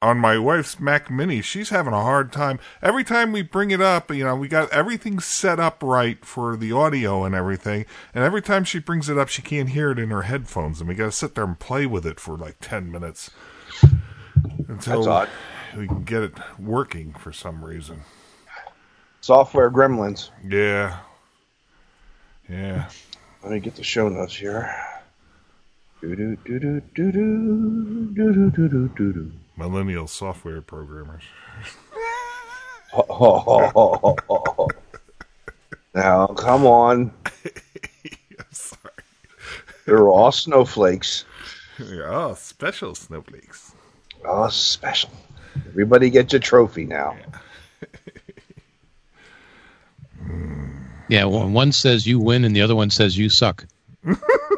on my wife's Mac Mini, she's having a hard time. Every time we bring it up, you know, we got everything set up right for the audio and everything. And every time she brings it up, she can't hear it in her headphones. And we got to sit there and play with it for like 10 minutes until we can get it working for some reason. Software gremlins. Yeah. Yeah. Let me get the show notes here. Do do do do do do do do do do do. Millennial software programmers. Now, come on. I'm sorry. They're all snowflakes. Oh, special snowflakes. Oh, special. Everybody gets a trophy now. Yeah, one one says you win and the other one says you suck.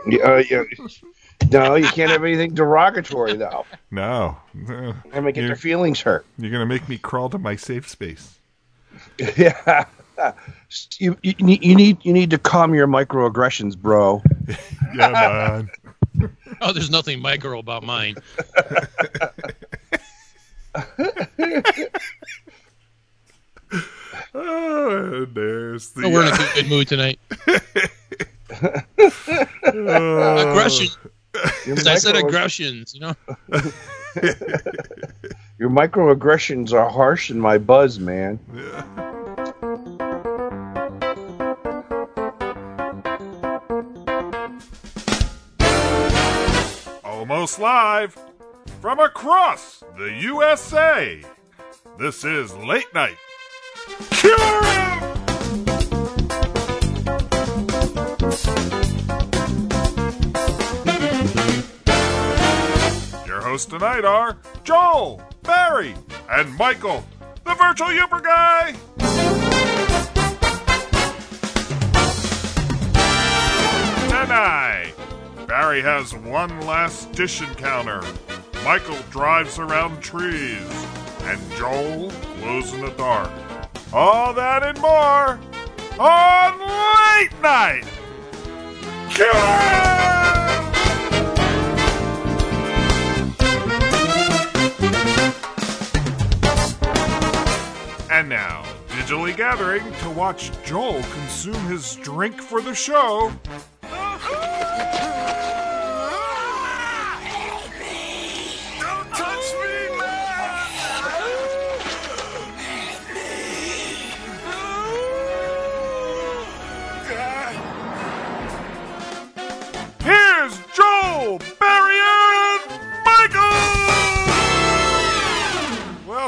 Yeah, yeah. No, you can't have anything derogatory, though. No. no. I'm going to get You're- feelings hurt. You're going to make me crawl to my safe space. Yeah. You, you, need- you need you need to calm your microaggressions, bro. Yeah, man. Oh, there's nothing micro about mine. Oh, there's the. Oh, we're in a good, good mood tonight. Oh. Aggression. Your, I said aggressions, you know. your microaggressions are harsh in my buzz, man. Almost live from across the USA. This is Late Night. Cure hosts tonight are Joel, Barry, and Michael, the virtual Uber guy. Tonight, Barry has one last dish encounter. Michael drives around trees, and Joel glows in the dark. All that and more on Late Night. Killer! And now, digitally gathering to watch Joel consume his drink for the show.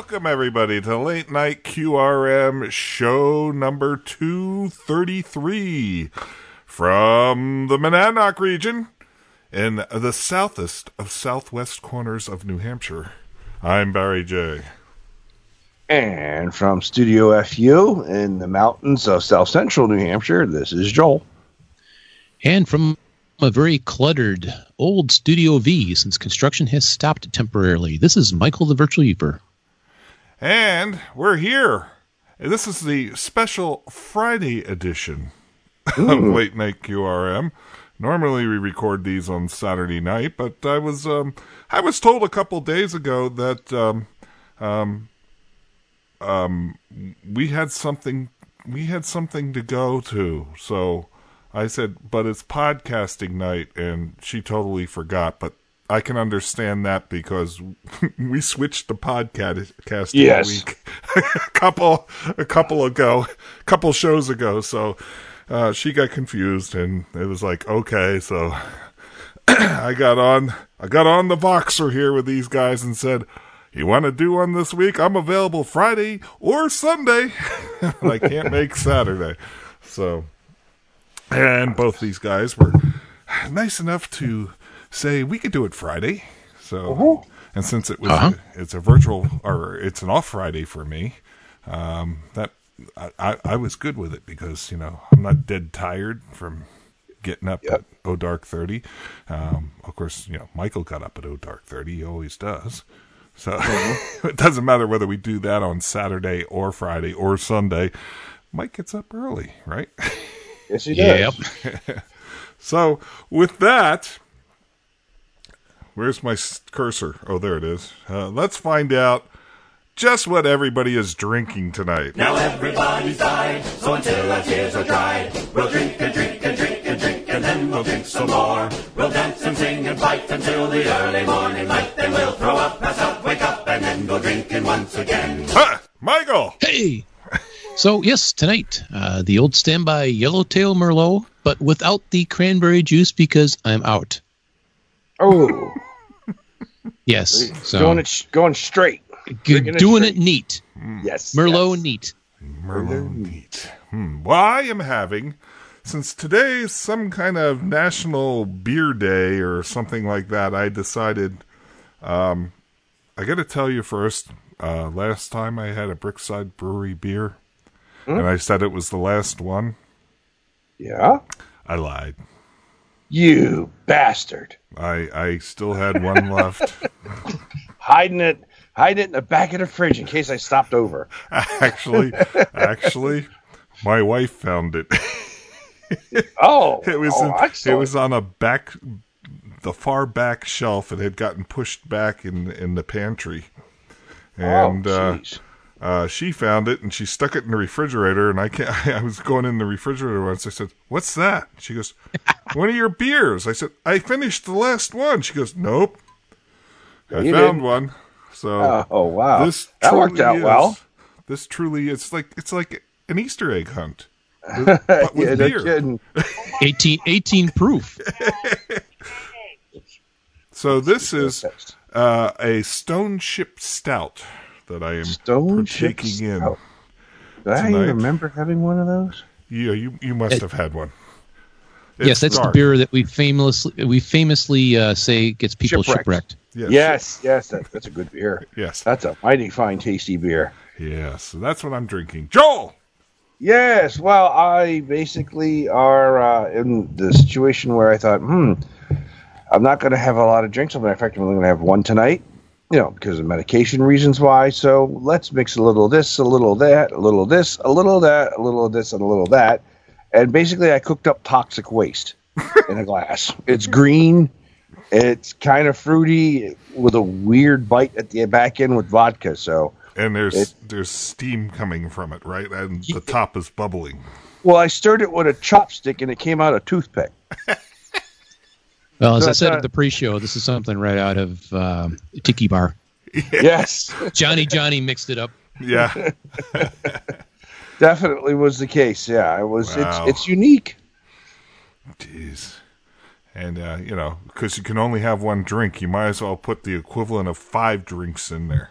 Welcome, everybody, to Late Night QRM show number 233 from the Monadnock region in the southest of southwest corners of New Hampshire. I'm Barry J. And from Studio FU in the mountains of South Central New Hampshire, this is Joel. And from a very cluttered old Studio V, since construction has stopped temporarily, this is Michael the Virtual Uber. And we're here. This is the special Friday edition of Late Night QRM. Normally we record these on Saturday night, but I was um, I was told a couple days ago that um, um, um, we had something we had something to go to. So I said, but it's podcasting night, and she totally forgot. But I can understand that because we switched the podcast Yes. week a couple a couple ago, a couple shows ago. So uh, she got confused, and it was like, okay, so I got on I got on the Voxer here with these guys and said. You want to do one this week? I'm available Friday or Sunday. and I can't make Saturday. So, and both these guys were nice enough to say we could do it Friday. So, and since it was Uh-huh. it's a virtual or it's an off Friday for me, um, that I, I, I was good with it because you know I'm not dead tired from getting up Yep. at oh dark thirty. Um, of course, you know Michael got up at oh dark thirty. He always does. So it doesn't matter whether we do that on Saturday or Friday or Sunday. Mike gets up early, right? Yes, he does. Yep. So with that, Where's my cursor? Oh, there it is. Uh, let's find out just what everybody is drinking tonight. Now everybody's died, so until our tears are dried, we'll drink and drink and drink and drink, and then we'll drink some more. We'll dance and sing and fight until the early morning light, then we'll throw up, pass out, wake up, and then go drinking once again. Ha! Michael! Hey! So, yes, tonight, uh, the old standby Yellowtail Merlot, but without the cranberry juice because I'm out. Oh, Yes. So, going it sh- going straight. g- drinking it doing straight. it neat. Yes, Merlot yes. neat. Merlot neat. Hmm. Well, I am having, since today is some kind of national beer day or something like that, I decided, um, I got to tell you first, uh, last time I had a Brickside Brewery beer, and I said it was the last one, Yeah, I lied. You bastard, I, I still had one left. hiding it, hiding it in the back of the fridge in case I stopped over. actually, actually, my wife found it. Oh, It was oh, in, it was on a back, the far back shelf. It had gotten pushed back in in the pantry, and oh, uh. Uh, she found it and she stuck it in the refrigerator. And I can't. I was going in the refrigerator once. I said, "What's that?" She goes, "One of your beers." I said, "I finished the last one." She goes, "Nope, I You found didn't. one." So oh wow, this that worked truly out is- well. This truly, it's like it's like an Easter egg hunt, but with yeah, beer. kidding. 18, 18 proof. So this is uh, a stone ship stout that I am Stone Ship partaking in. Stout. Do I tonight. remember having one of those? Yeah, you you must have had one. It's yes, that's dark. the beer that we famously we famously uh, say gets people Shipwrecked. shipwrecked. Yes, Yes, yes, that, that's a good beer. yes, That's a mighty fine, tasty beer. yes. So that's what I'm drinking. Joel. Yes, well, I basically are uh, in the situation where I thought, hmm, I'm not going to have a lot of drinks. In fact, I'm only going to have one tonight, you know, because of medication reasons why. So let's mix a little of this, a little of that, a little of this, a little of that, a little of this, and a little of that. And basically, I cooked up toxic waste in a glass. It's green. It's kind of fruity with a weird bite at the back end with vodka. So, And there's It- there's steam coming from it, right? And the top is bubbling. well, I stirred it with a chopstick and it came out a toothpick. Well, as So I said not- at the pre-show, this is something right out of um, Tiki Bar. yes. Johnny Johnny mixed it up. Yeah, Definitely was the case. Yeah, it was. Wow. It's it's unique. jeez. And uh, you know, because you can only have one drink, you might as well put the equivalent of five drinks in there.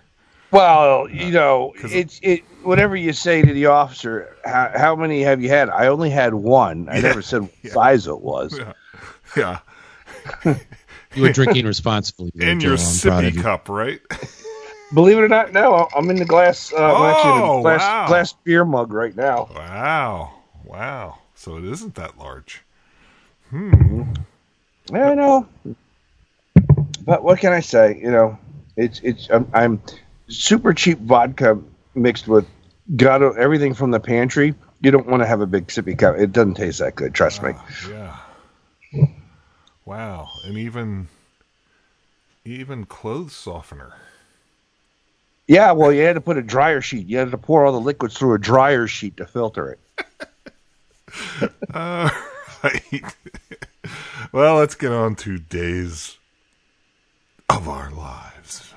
Well, you know, it's it. Whatever you say to the officer, how, how many have you had? I only had one. I Yeah. never said what size it was. Yeah, You were drinking responsibly. in your I'm sippy you. cup, right? Believe it or not, no, I'm in the glass. Uh, I'm actually in Oh, glass, wow. glass beer mug right now. Wow, wow. So it isn't that large. Hmm. I know, but what can I say? You know, it's it's I'm, I'm super cheap vodka mixed with got everything from the pantry. You don't want to have a big sippy cup. It doesn't taste that good. Trust me. Yeah. Wow, and even even clothes softener. Yeah, well, you had to put a dryer sheet. You had to pour all the liquids through a dryer sheet to filter it. Right. well, let's get on to days of our lives.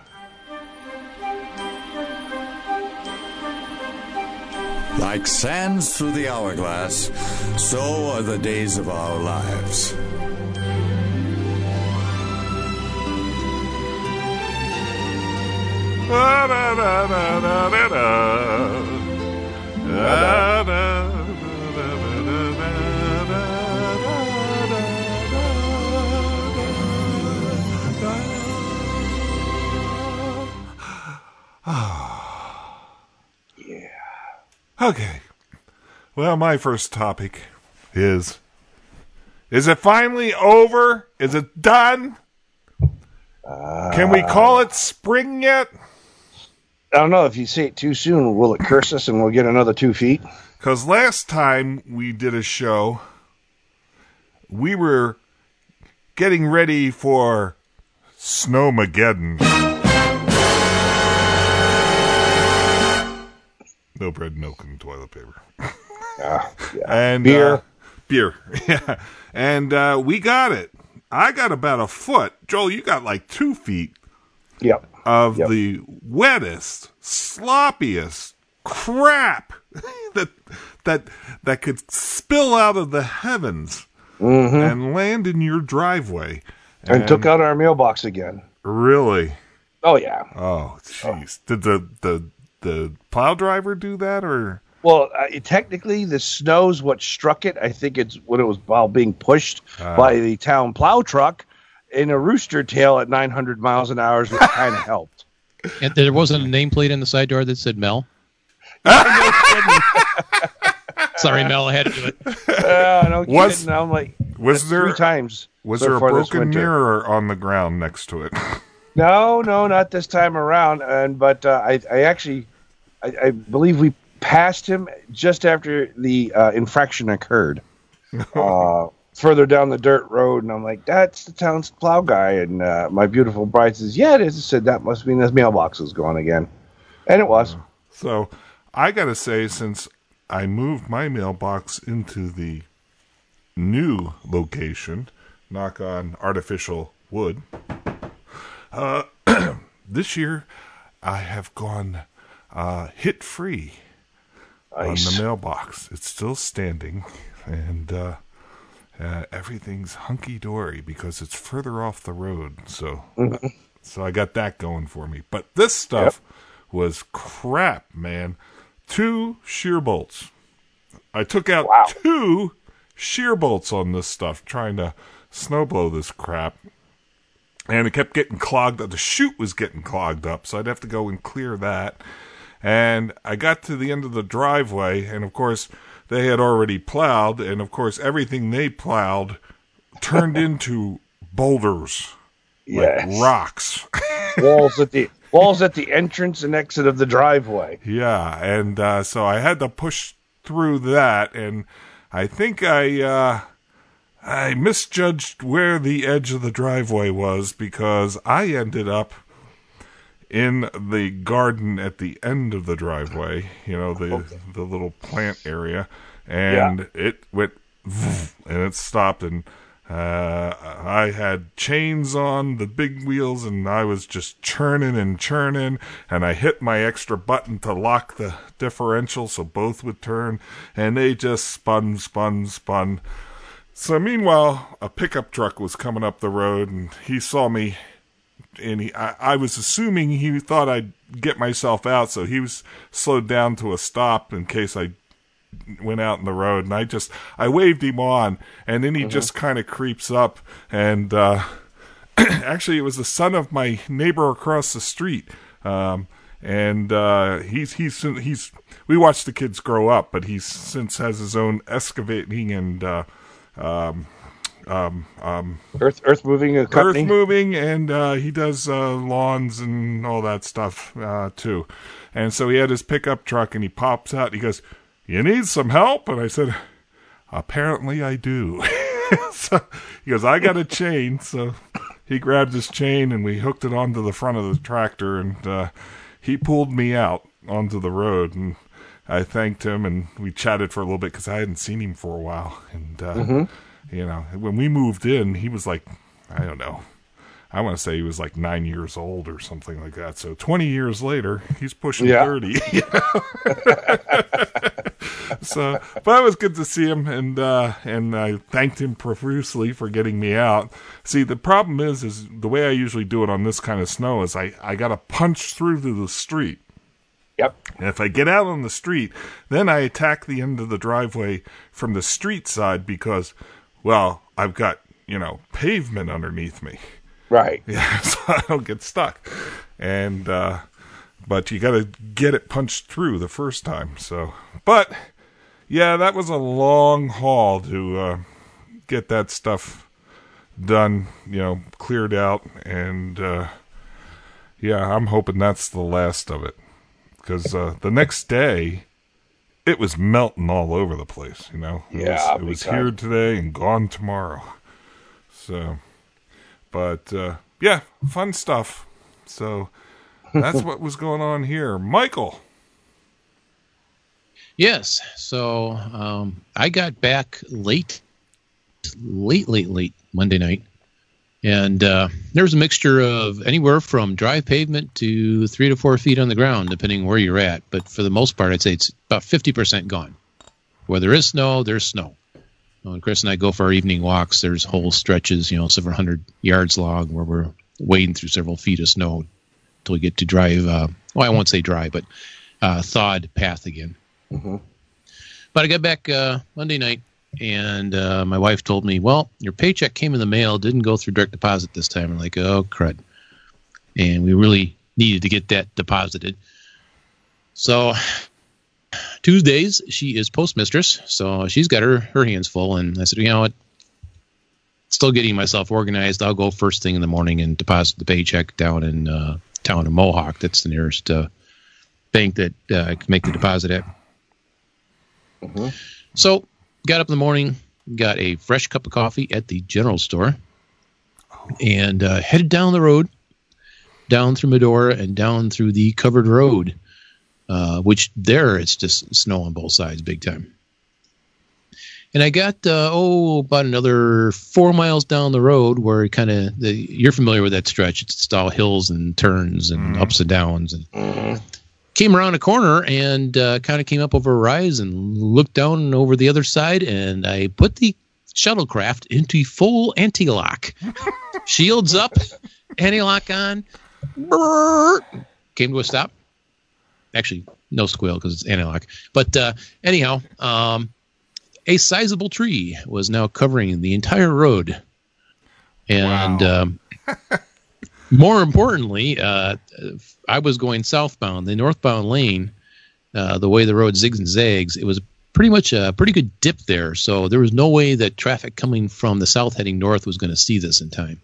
Like sands through the hourglass, so are the days of our lives. Yeah. Okay. Well, my first topic is Is it finally over? Is it done? Can we call it spring yet? I don't know if you say it too soon. Will it curse us and we'll get another two feet? Because last time we did a show, we were getting ready for Snowmageddon. No bread, milk, and toilet paper. Ah, yeah. And Beer. uh, beer. Yeah. And uh, we got it. I got about a foot. Joel, you got like two feet Yep. Of Yep. the wettest, sloppiest crap that that that could spill out of the heavens and land in your driveway. Mm-hmm. And took out our mailbox again. Really? Oh yeah. Oh, jeez. Did the the the plow driver do that or? Well, uh, technically, the snow's what struck it. I think it's when it was while being pushed Ah. by the town plow truck in a rooster tail at 900 miles an hour, which kind of helped. And there wasn't a nameplate in the side door that said Mel. Sorry, Mel, I had to do it. Uh, no Was- kidding. I'm like Was there three times? was there a broken mirror on the ground next to it? No, no, not this time around. And but uh, I, I actually, I, I believe we passed him just after the uh, infraction occurred. Uh, further down the dirt road, and I'm like, "That's the town's plow guy." And uh, my beautiful bride says, "Yeah, it is." I said, "That must mean his mailbox is gone again," and it was. So I got to say, since I moved my mailbox into the new location, knock on artificial wood, uh, this year I have gone uh, hit free on the mailbox. It's still standing, and uh, everything's hunky dory because it's further off the road. So, so I got that going for me. But this stuff was crap, man. Two shear bolts. I took out Wow. two shear bolts on this stuff, trying to snowblow this crap. And it kept getting clogged up. The chute was getting clogged up, so I'd have to go and clear that. And I got to the end of the driveway, and of course, they had already plowed, and of course, everything they plowed turned into boulders, like rocks. walls at the walls at the entrance and exit of the driveway. Yeah, and uh, so I had to push through that, and I think I uh, I misjudged where the edge of the driveway was because I ended up in the garden at the end of the driveway. You know the the little plant area, and it went and it stopped and. Uh, I had chains on the big wheels and I was just churning and churning and I hit my extra button to lock the differential so both would turn and they just spun, spun, spun. So meanwhile, a pickup truck was coming up the road and he saw me and he, I, I was assuming he thought I'd get myself out, so he was slowed down to a stop in case I went out in the road. And I just I waved him on, and then he just kind of creeps up, and uh, actually it was the son of my neighbor across the street. Um, and uh, he's he's he's we watched the kids grow up, but he's since has his own excavating and uh, Earth Earth moving company. earth moving and uh, he does uh, lawns and all that stuff uh, too. And so he had his pickup truck and he pops out. And he goes you need some help? And i said apparently i do. So he goes i got a chain. So he grabbed his chain and we hooked it onto the front of the tractor and uh, he pulled me out onto the road. And I thanked him and we chatted for a little bit because I hadn't seen him for a while. And, uh, you know, when we moved in, he was like, I don't know. I want to say he was like nine years old or something like that. So 20 years later, he's pushing Yeah. 30. you know? so, but it was good to see him, and uh, and I thanked him profusely for getting me out. See, the problem is, is the way I usually do it on this kind of snow is I I got to punch through to the street. Yep. And if I get out on the street, then I attack the end of the driveway from the street side because, well, I've got, you know, pavement underneath me. Right. Yeah, so I don't get stuck. And, uh, but you got to get it punched through the first time. So, but, yeah, that was a long haul to uh, get that stuff done, you know, cleared out. And, uh, yeah, I'm hoping that's the last of it because uh, the next day it was melting all over the place. You know, it Yeah, was, it was here today and gone tomorrow. So, but uh, yeah, fun stuff. So that's what was going on here. Michael. Yes. So um, I got back late, late, late, late Monday night. And uh, there was a mixture of anywhere from dry pavement to three to four feet on the ground, depending where you're at. But for the most part, I'd say it's about 50% gone. Where there is snow, there's snow. When Chris and I go for our evening walks, there's whole stretches, you know, several hundred yards long, where we're wading through several feet of snow until we get to drive. Uh, well, I won't say dry, but uh, thawed path again. Mhm. But I got back uh, Monday night, and uh, my wife told me, "Well, your paycheck came in the mail, didn't go through direct deposit this time." I'm like, "Oh crud!" And we really needed to get that deposited. So Tuesdays she is postmistress, so she's got her her hands full. And I said, "You know what? Still getting myself organized. I'll go first thing in the morning and deposit the paycheck down in uh, town in Mohawk. That's the nearest uh, bank that uh, I can make the deposit at." So, got up in the morning, got a fresh cup of coffee at the general store, and uh, headed down the road, down through Medora and down through the covered road, uh, which there it's just snow on both sides, big time. And I got uh, oh about another four miles down the road where kind of you're familiar with that stretch. It's all hills and turns and ups and downs and came around a corner and uh, kind of came up over a rise and looked down over the other side and I put the shuttlecraft into full anti-lock. Shields up, anti-lock on. brrr, came to a stop. Actually, no squeal because it's anti-lock. But uh, anyhow, um, a sizable tree was now covering the entire road. And Wow. um, more importantly, uh, I was going southbound. The northbound lane, uh, the way the road zigs and zags, it was pretty much a pretty good dip there. So there was no way that traffic coming from the south heading north was going to see this in time.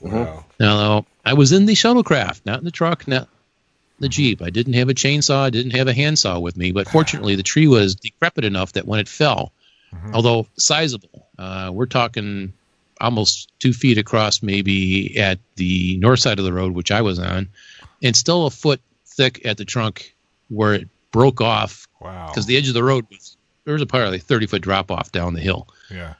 Wow. Now, I was in the shuttlecraft, not in the truck, not the Jeep. I didn't have a chainsaw, I didn't have a handsaw with me, but fortunately, the tree was decrepit enough that when it fell, although sizable, uh, we're talking almost two feet across, maybe at the north side of the road, which I was on, and still a foot thick at the trunk where it broke off Wow. because the edge of the road was there was a probably 30 foot drop off down the hill. yeah.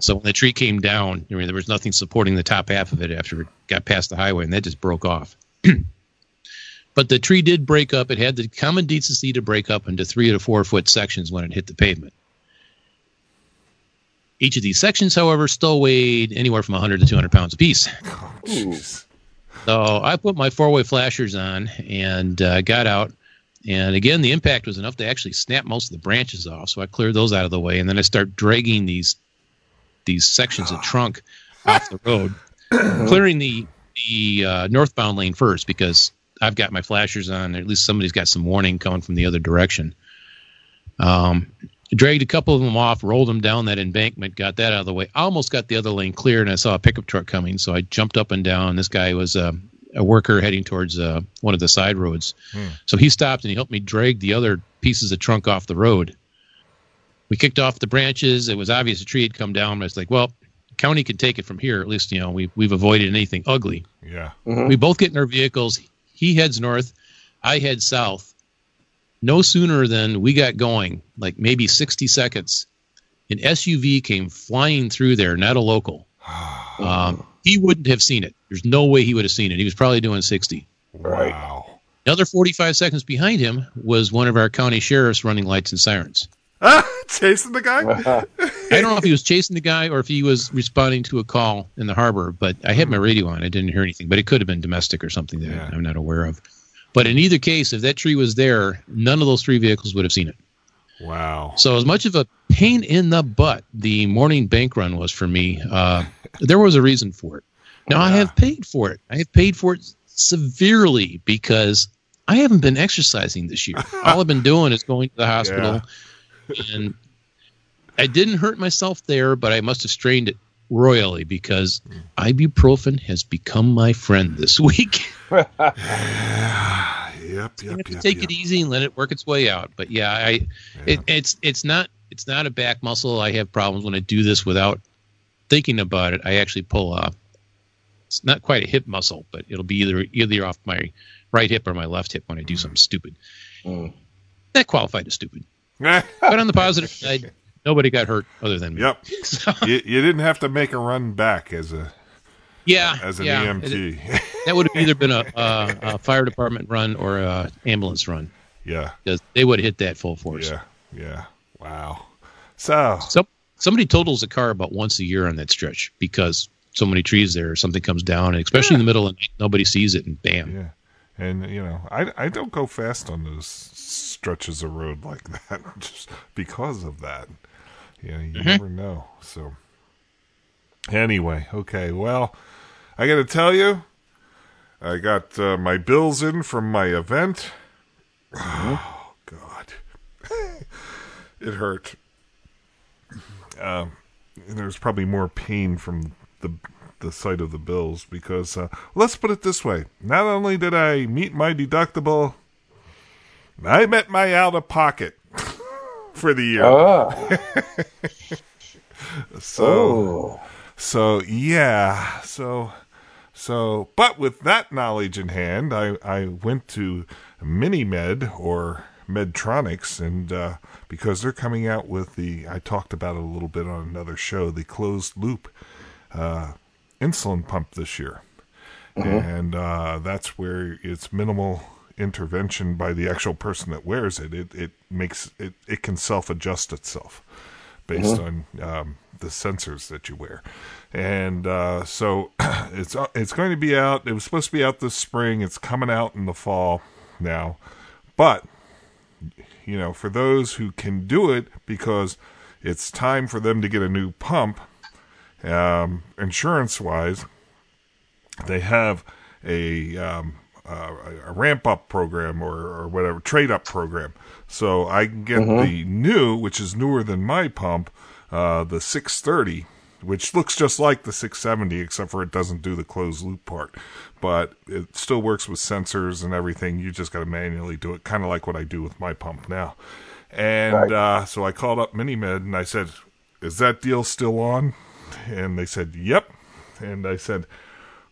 So when the tree came down, I mean, there was nothing supporting the top half of it after it got past the highway, and that just broke off. but the tree did break up. It had the common decency to break up into three to four foot sections when it hit the pavement. Each of these sections, however, still weighed anywhere from 100 to 200 pounds apiece. Jeez. So I put my four way flashers on and uh, got out. And again, the impact was enough to actually snap most of the branches off. So I cleared those out of the way, and then I start dragging these these sections of trunk off the road, clearing the the uh, northbound lane first because I've got my flashers on. At least somebody's got some warning coming from the other direction. Um, dragged a couple of them off, rolled them down that embankment, got that out of the way. I Almost got the other lane clear, and I saw a pickup truck coming, so I jumped up and down. This guy was uh, a worker heading towards uh, one of the side roads, so he stopped and he helped me drag the other pieces of trunk off the road. We kicked off the branches. It was obvious a tree had come down. I was like, "Well, county can take it from here. At least you know we we've avoided anything ugly." Yeah. We both get in our vehicles. He heads north. I head south. No sooner than we got going, like maybe 60 seconds, an SUV came flying through there, not a local. Um, he wouldn't have seen it. There's no way he would have seen it. He was probably doing 60. Right. Wow. Another 45 seconds behind him was one of our county sheriffs running lights and sirens. Ah, chasing the guy? I don't know if he was chasing the guy or if he was responding to a call in the harbor, but I had my radio on. I didn't hear anything, but it could have been domestic or something that Yeah. I'm not aware of. But in either case, if that tree was there, none of those three vehicles would have seen it. Wow. So, as much of a pain in the butt the morning bank run was for me, uh, there was a reason for it. Now, I have paid for it. I have paid for it severely because I haven't been exercising this year. All I've been doing is going to the hospital, and I didn't hurt myself there, but I must have strained it royally because ibuprofen has become my friend this week. Yep, yep, have to yep, take yep. it easy and let it work its way out. But yeah, I it, it's it's not it's not a back muscle. I have problems when I do this without thinking about it. I actually pull a it's not quite a hip muscle, but it'll be either either off my right hip or my left hip when I do something stupid. Mm. That qualified as stupid. But on the positive side, nobody got hurt other than me. Yep. So, you, you didn't have to make a run back as a yeah, as an yeah. EMT. that would have either been a, a, a fire department run or a ambulance run yeah, because they would have hit that full force. yeah, yeah. Wow. So So somebody totals a car about once a year on that stretch because so many trees there, something comes down, and especially in the middle of the night, nobody sees it, and bam. yeah, and you know, I I don't go fast on those stretches of road like that just because of that. You know, you never know. So anyway, okay. Well, I got to tell you, I got uh, my bills in from my event. Oh God, it hurt. Um, there's probably more pain from the the sight of the bills because uh, let's put it this way: not only did I meet my deductible, I met my out of pocket for the year. Ah. so Oh. so yeah, so so but with that knowledge in hand, I I went to MiniMed or Medtronics and uh, because they're coming out with the I talked about it a little bit on another show, the closed loop uh, insulin pump this year. And uh, that's where it's minimal intervention by the actual person that wears it. It it makes it it can self adjust itself based on um, the sensors that you wear. And uh, so it's uh, it's going to be out. It was supposed to be out this spring. It's coming out in the fall now, but you know, for those who can do it because it's time for them to get a new pump, um, insurance wise, they have a um, uh, a ramp up program or, or whatever trade up program. So I can get the new, which is newer than my pump, uh, the 630, which looks just like the 670, except for it doesn't do the closed loop part. But it still works with sensors and everything. You just got to manually do it, kind of like what I do with my pump now. And Right. uh, so I called up MiniMed and I said, "Is that deal still on?" And they said, "Yep." And I said,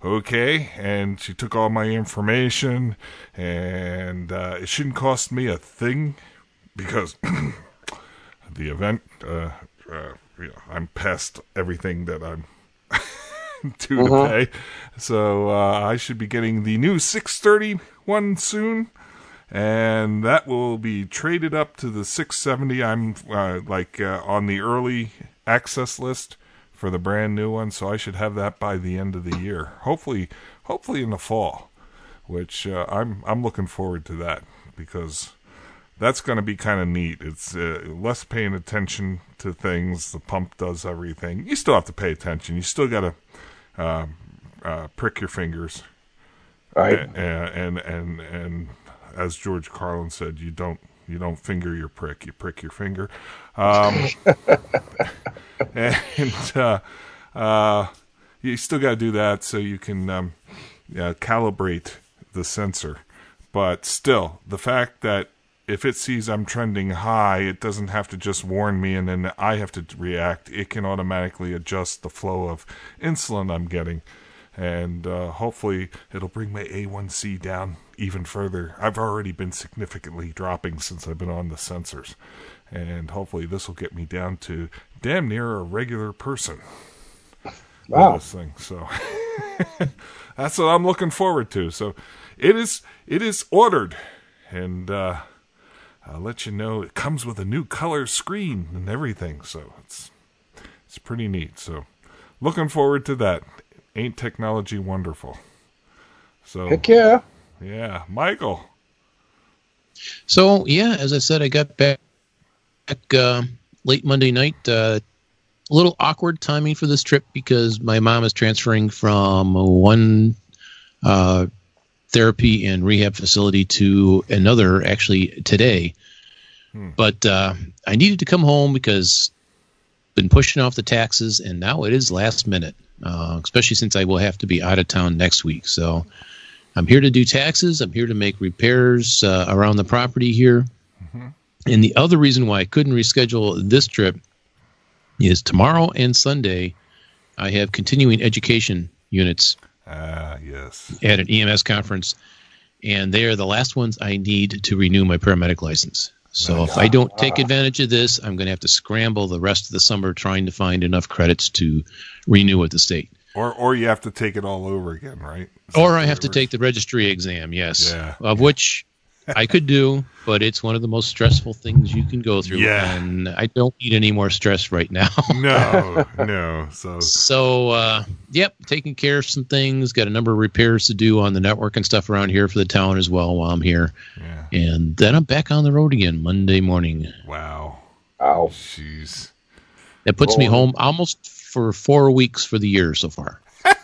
okay and she took all my information and uh, it shouldn't cost me a thing because the event uh, uh, you know, i'm past everything that i'm due to pay. So uh, i should be getting the new 630 one soon and that will be traded up to the 670 i'm uh, like uh, on the early access list for the brand new one so i should have that by the end of the year. Hopefully hopefully in the fall which uh, i'm i'm looking forward to that because that's going to be kind of neat. It's uh, less paying attention to things the pump does everything. You still have to pay attention. You still got to uh, uh, prick your fingers. Right. and, and and and as George Carlin said, you don't you don't finger your prick, you prick your finger. Um, and uh, uh, you still got to do that so you can um, uh, calibrate the sensor. But still, the fact that if it sees I'm trending high, it doesn't have to just warn me and then I have to react. It can automatically adjust the flow of insulin I'm getting. And uh, hopefully, it'll bring my A1C down even further. I've already been significantly dropping since I've been on the sensors. And hopefully, this will get me down to damn near a regular person Wow. this thing. So that's what I'm looking forward to. So it is it is ordered, and uh, I'll let you know it comes with a new color screen and everything. So it's it's pretty neat. So looking forward to that. Ain't technology wonderful? So Heck yeah. Yeah, Michael. So yeah, as I said, I got back, back uh, late Monday night. Uh, a little awkward timing for this trip because my mom is transferring from one uh, therapy and rehab facility to another actually today. But uh, I needed to come home because been pushing off the taxes, and now it is last minute. Uh, especially since I will have to be out of town next week. So I'm here to do taxes. I'm here to make repairs uh, around the property here. And the other reason why I couldn't reschedule this trip is tomorrow and Sunday, I have continuing education units Ah, yes. at an EMS conference, and they are the last ones I need to renew my paramedic license. So if I don't take advantage of this, I'm going to have to scramble the rest of the summer trying to find enough credits to renew with the state. Or or you have to take it all over again, right? Is Or I have to take the registry exam, yes, Yeah. of which I could do, but it's one of the most stressful things you can go through, Yeah. and I don't need any more stress right now. No, no. So So, uh, yep, taking care of some things. Got a number of repairs to do on the network and stuff around here for the town as well while I'm here. yeah. And then I'm back on the road again Monday morning. Wow. Ow. Jeez. That puts me home almost for four weeks for the year so far.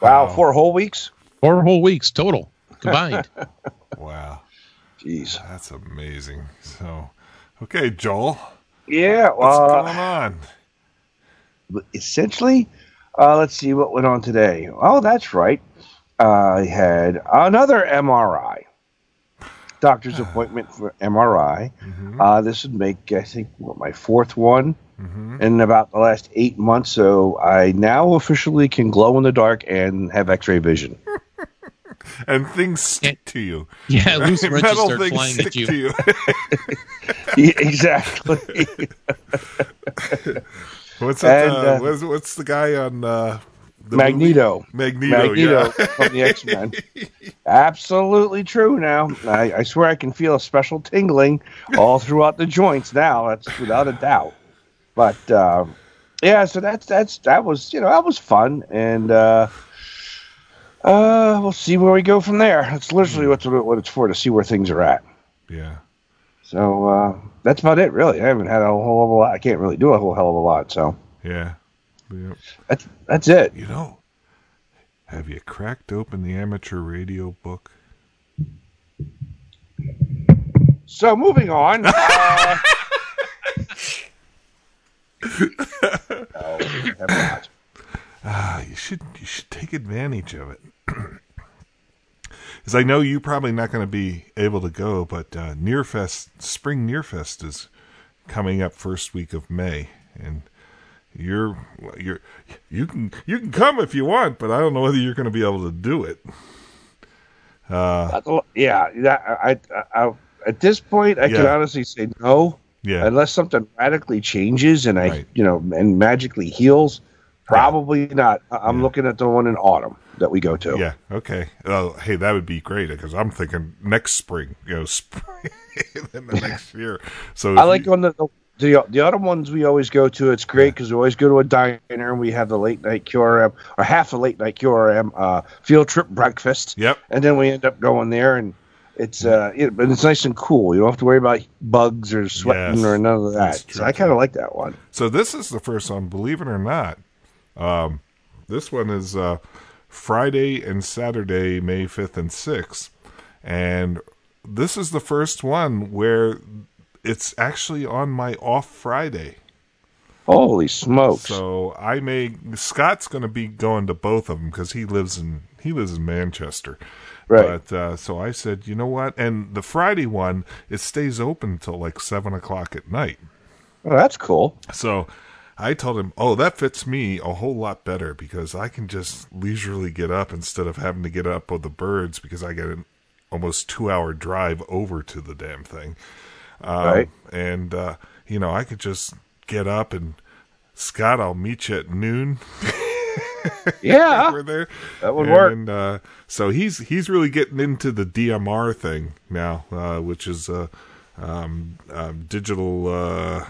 Wow, four whole weeks? Four whole weeks total combined. Wow. Jeez. That's amazing. So, okay, Joel, Yeah, what's well, going on? essentially, uh, let's see what went on today. Oh, that's right. I had another MRI. Doctor's appointment for MRI. Mhm. Uh, this would make, I think, what, my fourth one Mhm. in about the last eight months. So I now officially can glow in the dark and have x ray vision. And things stick to you. yeah, loose wrenches Metal start things flying stick at you. to you. Yeah, exactly. what's that? And, uh, uh, what's, what's the guy on uh, the Magneto. movie? Magneto. Magneto Yeah. from the X Men. Absolutely true. Now I, I swear I can feel a special tingling all throughout the joints. Now that's without a doubt. But uh, yeah, so that's that's that was you know that was fun, and uh, uh, we'll see where we go from there. That's literally what's what it's for to see where things are at. yeah. So uh, that's about it, really. I haven't had a whole hell of a lot. I can't really do a whole hell of a lot. So Yeah. Yeah. that's that's it. You know, have you cracked open the amateur radio book? So moving on. Uh, no, not. Ah, you should you should take advantage of it. Because I know you're probably not going to be able to go, but uh, Nearfest Spring Nearfest is coming up first week of May, and you're you're you can you can come if you want, but I don't know whether you're going to be able to do it. Uh, yeah, that, I, I, I, at this point, I can honestly say no, yeah, unless something radically changes and I, Right. you know, and magically heals. Probably not. I- I'm Yeah. looking at the one in autumn that we go to. yeah, okay. Oh, hey, that would be great because I'm thinking next spring, you know, spring in the next year. So I like you- going to the, the the autumn ones we always go to. It's great because we always go to a diner and we have the late night QRM or half a late night QRM uh, field trip breakfast. Yep. and then we end up going there and it's uh it, but it's nice and cool you don't have to worry about bugs or sweating Yes, or none of that so i kind of like that one So this is the first one, believe it or not. Um, this one is uh, Friday and Saturday, May 5th and 6th. And this is the first one where it's actually on my off Friday. holy smokes So I may Scott's going to be going to both of them because he lives in he lives in Manchester. Right. But uh, so I said, you know what? And the Friday one it stays open till like seven o'clock at night. well, that's cool So I told him, "Oh, that fits me a whole lot better because I can just leisurely get up instead of having to get up with the birds because I get an almost two hour drive over to the damn thing." Um, Right. And uh, you know, I could just get up and Scott, I'll meet you at noon. yeah We're there. that would and, work And uh, so he's he's really getting into the DMR thing now, uh, which is uh, um, um, digital uh,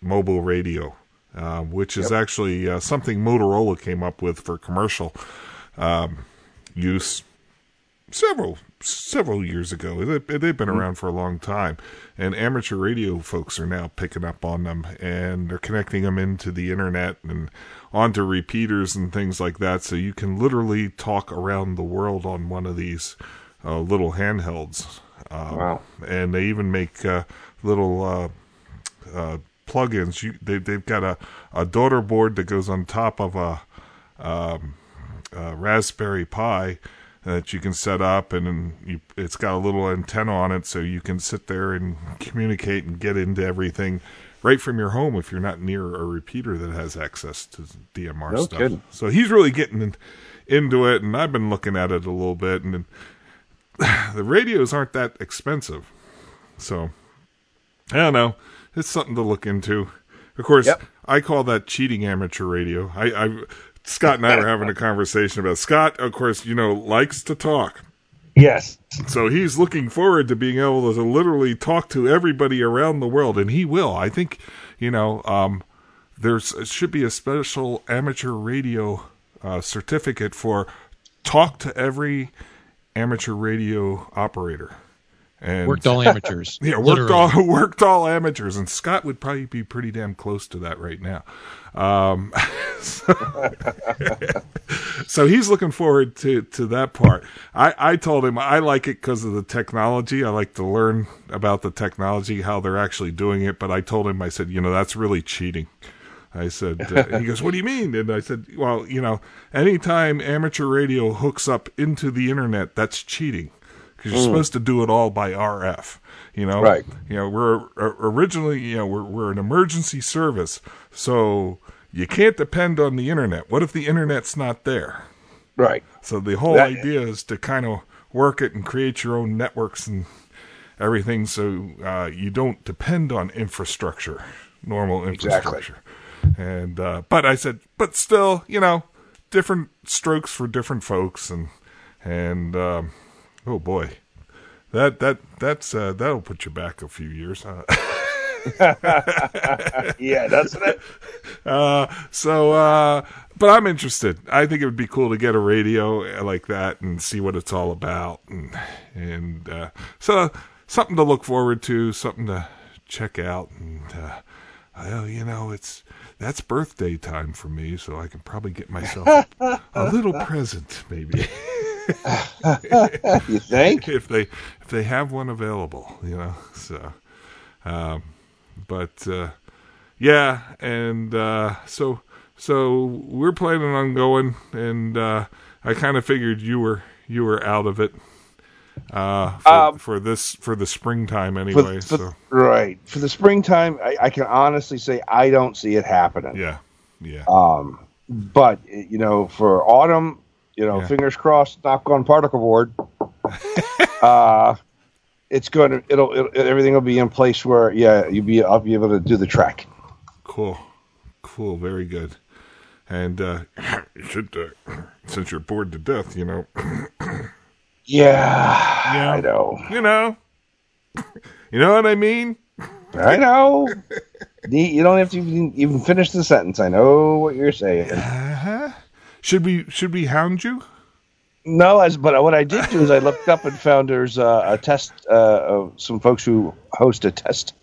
mobile radio, uh, which is actually uh, something Motorola came up with for commercial um, use several several years ago. They, they've been around for a long time, and amateur radio folks are now picking up on them, and they're connecting them into the internet and onto repeaters and things like that. So you can literally talk around the world on one of these uh, little handhelds. Um, Wow. And they even make uh, little uh, uh, plugins. You, they, they've got a, a daughter board that goes on top of a um, uh, Raspberry Pi that you can set up, and you, it's got a little antenna on it, so you can sit there and communicate and get into everything right from your home if you're not near a repeater that has access to DMR No stuff. kidding. So he's really getting in, into it, and I've been looking at it a little bit, and the radios aren't that expensive, so I don't know. It's something to look into. Of course, Yep. I call that cheating amateur radio. I, I Scott and I were having a conversation about Scott. Of course, you know, likes to talk. Yes. So he's looking forward to being able to literally talk to everybody around the world, and he will. I think, you know, um, there's should be a special amateur radio uh, certificate for talk to every amateur radio operator. And Worked all amateurs. yeah, worked Literally. all worked all amateurs, and Scott would probably be pretty damn close to that right now. Um, so, so he's looking forward to to that part. I I told him I like it because of the technology. I like to learn about the technology, how they're actually doing it. But I told him, I said, you know, that's really cheating. I said, uh, he goes, what do you mean? And I said, well, you know, anytime amateur radio hooks up into the internet, that's cheating because you're supposed to do it all by RF. You know, Right. You know, we're uh, originally, you know, we're we're an emergency service, so you can't depend on the internet. What if the internet's not there? Right. So the whole That- idea is to kind of work it and create your own networks and everything, so uh, you don't depend on infrastructure, normal infrastructure. Exactly. And uh, but I said, but still, you know, different strokes for different folks, and and um, oh boy, that that that's uh, that'll put you back a few years. Huh? Yeah, doesn't it? Uh, so, uh, but I'm interested. I think it would be cool to get a radio like that and see what it's all about, and and uh, so something to look forward to, something to check out, and uh, well, you know, it's that's birthday time for me, so I can probably get myself a little present, maybe You think? if they if they have one available, you know. So, um, but uh, yeah, and uh, so so we're planning on going, and uh, I kind of figured you were you were out of it uh, for, Um, for this for the springtime For, anyway. for- so Right. For the springtime, I, I can honestly say I don't see it happening. yeah, yeah, Um, but you know, for autumn, you know, Yeah. fingers crossed, knock on particle board. uh, it's going to it'll, it'll everything will be in place where yeah, you'll be I'll be able to do the track. cool, cool, very good. And uh, you should, uh, since you're bored to death, you know, Yeah, Yeah. I know, you know, you know what I mean. I know. You don't have to even, even finish the sentence. I know what you're saying. Uh-huh. Should we should we hound you? No, as but what I did do is I looked up and found there's uh, a test. Uh, of some folks who host a test,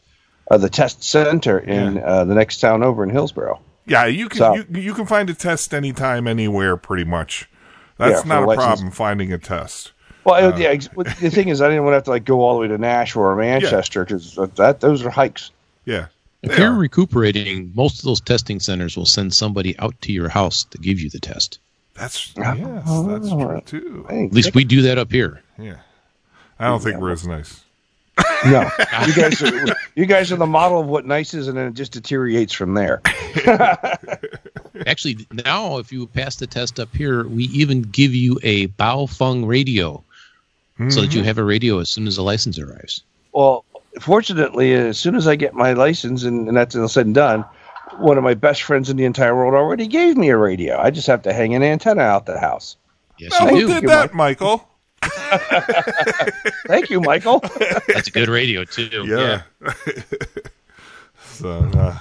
uh, the test center in Yeah. uh, the next town over in Hillsboro. Yeah, you can So- you, you can find a test anytime, anywhere, pretty much. That's Yeah, not a license. problem finding a test. Well, Uh, yeah. The thing is, I didn't want to have to like go all the way to Nashville or Manchester because that those are hikes. Yeah, If They you're are. recuperating, most of those testing centers will send somebody out to your house to give you the test. that's oh, yes, that's true too. At least we do that up here. Yeah, I don't think we're as nice. no, you guys are you guys are the model of what nice is, and then it just deteriorates from there. Actually, now if you pass the test up here, we even give you a Bao Baofeng radio so that you mm-hmm. have a radio as soon as the license arrives. Well, fortunately, as soon as I get my license and, and that's all said and done, one of my best friends in the entire world already gave me a radio. I just have to hang an antenna out the house. Yes, you who do. did that, Michael? Thank you, Michael. That's a good radio too. Yeah. so, uh, So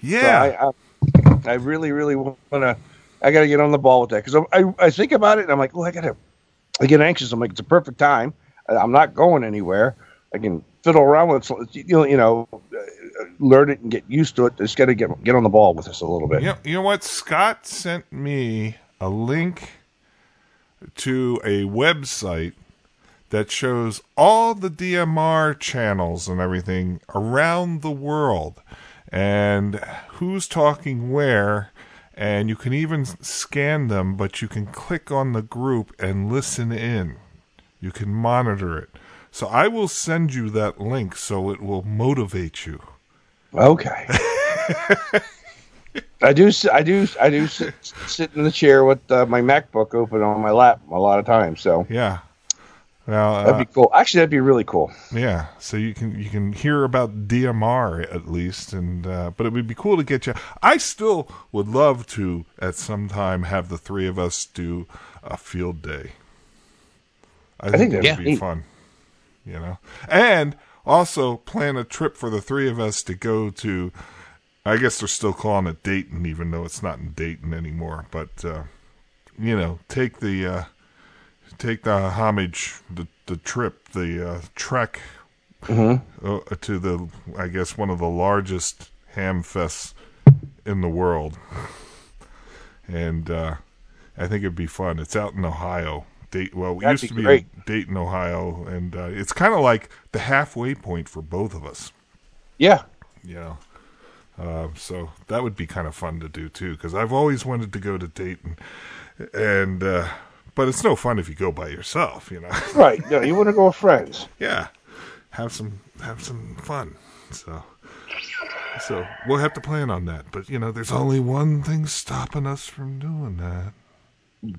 yeah, I, I, I really, really want to. I got to get on the ball with that because I, I think about it and I'm like, oh, I got to. I get anxious. I'm like, it's a perfect time. I'm not going anywhere. I can fiddle around with it. You know, you know, uh, learn it and get used to it. Just got to get get on the ball with this a little bit. you know, you know what? Scott sent me a link to a website that shows all the DMR channels and everything around the world and who's talking where. And you can even scan them, but you can click on the group and listen in. You can monitor it. So I will send you that link so it will motivate you. Okay. I do. I do. I do sit, sit in the chair with uh, my MacBook open on my lap a lot of times. So Yeah. Well, that'd uh, be cool. Actually, that'd be really cool. yeah. So you can you can hear about DMR at least, and uh, but it would be cool to get you. I still would love to at some time have the three of us do a field day. I think, think that that'd would be be fun. You know, and also plan a trip for the three of us to go to. I guess they're still calling it Dayton, even though it's not in Dayton anymore. But uh, you know, take the uh, take the homage, the the trip, the uh, trek uh, to the, I guess one of the largest ham fests in the world, and uh, I think it'd be fun. It's out in Ohio. Date, well, it That'd used to be be great. in Dayton, Ohio, and uh, it's kind of like the halfway point for both of us. Yeah. You know, uh, so that would be kind of fun to do too. Because I've always wanted to go to Dayton, and uh, but it's no fun if you go by yourself. You know, Right. No, you want to go with friends. yeah, have some have some fun. So. So we'll have to plan on that, but you know, there's only one thing stopping us from doing that.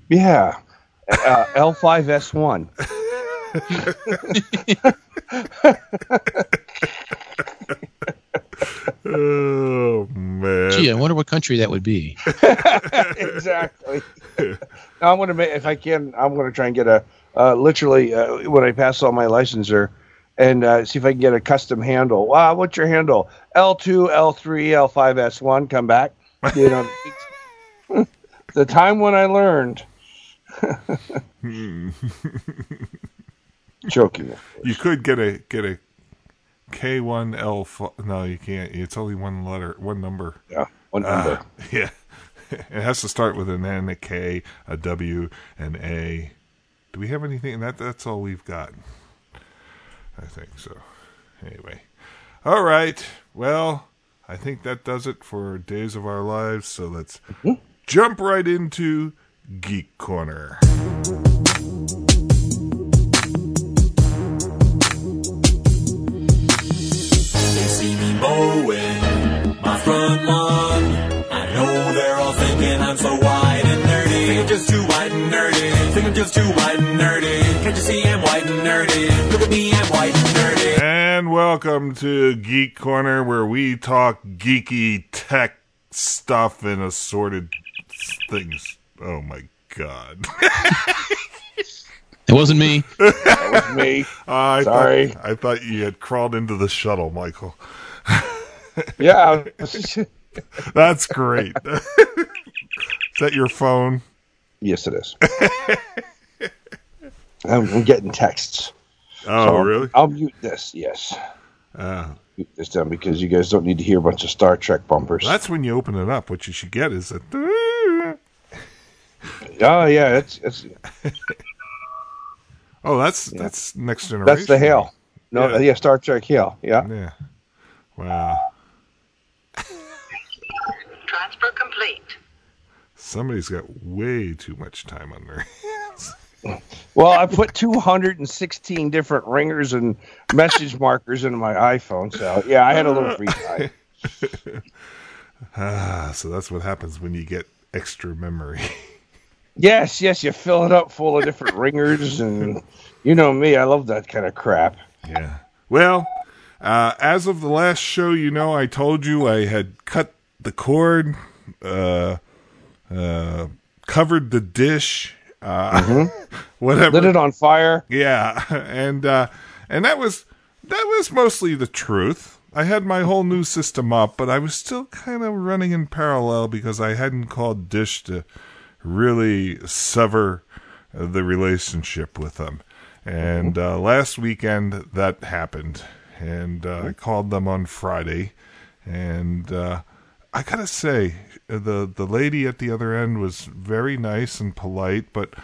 Yeah. Uh, L5S1. Oh man! Gee, I wonder what country that would be. exactly. Now, I'm going to make, if I can, I'm going to try and get a, uh, literally, uh, when I pass all my licensure, and uh, see if I can get a custom handle. Wow, what's your handle? L2, L3, L5S1. Come back. You know, the time when I learned. Joking. You could get a get a K one L. No, you can't. It's only one letter, one number. Yeah, one number. Uh, yeah, it has to start with an N, a K, a W, an A. Do we have anything? That that's all we've got. I think so. Anyway, all right. Well, I think that does it for Days of Our Lives. So let's jump right into Geek Corner. They see me mowing my front lawn. I know they're all thinking I'm so white and nerdy. Think I'm just too white and nerdy. Think I'm just too white and nerdy. Can't you see I'm white and nerdy? Look at me, I'm white and nerdy. And welcome to Geek Corner, where we talk geeky tech stuff and assorted things. Oh my god! It wasn't me. That was me. I Sorry. Thought, I thought you had crawled into the shuttle, Michael. Yeah. That's great. is that your phone? yes, it is. I'm, I'm getting texts. Oh, So really? I'll mute this. Yes. Uh, Mute this down because you guys don't need to hear a bunch of Star Trek bumpers. that's when you open it up. What you should get is a. Oh yeah, it's it's Oh, that's that's next generation. that's the hail. No, Yeah. yeah, Star Trek hail. Yeah. Yeah. Wow. Transfer complete. Somebody's got way too much time on their hands. Well, I put 216 different ringers and message markers into my iPhone, so yeah, I had a little free time. Ah, so that's what happens when you get extra memory. Yes, yes, you fill it up full of different ringers, and you know me, I love that kind of crap. Yeah. Well, uh, as of the last show, you know, I told you I had cut the cord, uh, uh, covered the dish, uh, whatever. Lit it on fire. Yeah, and uh, and that was that was mostly the truth. I had my whole new system up, but I was still kind of running in parallel because I hadn't called Dish to really sever the relationship with them. And uh, last weekend that happened, and uh, I called them on Friday, and uh, I gotta say the the lady at the other end was very nice and polite, but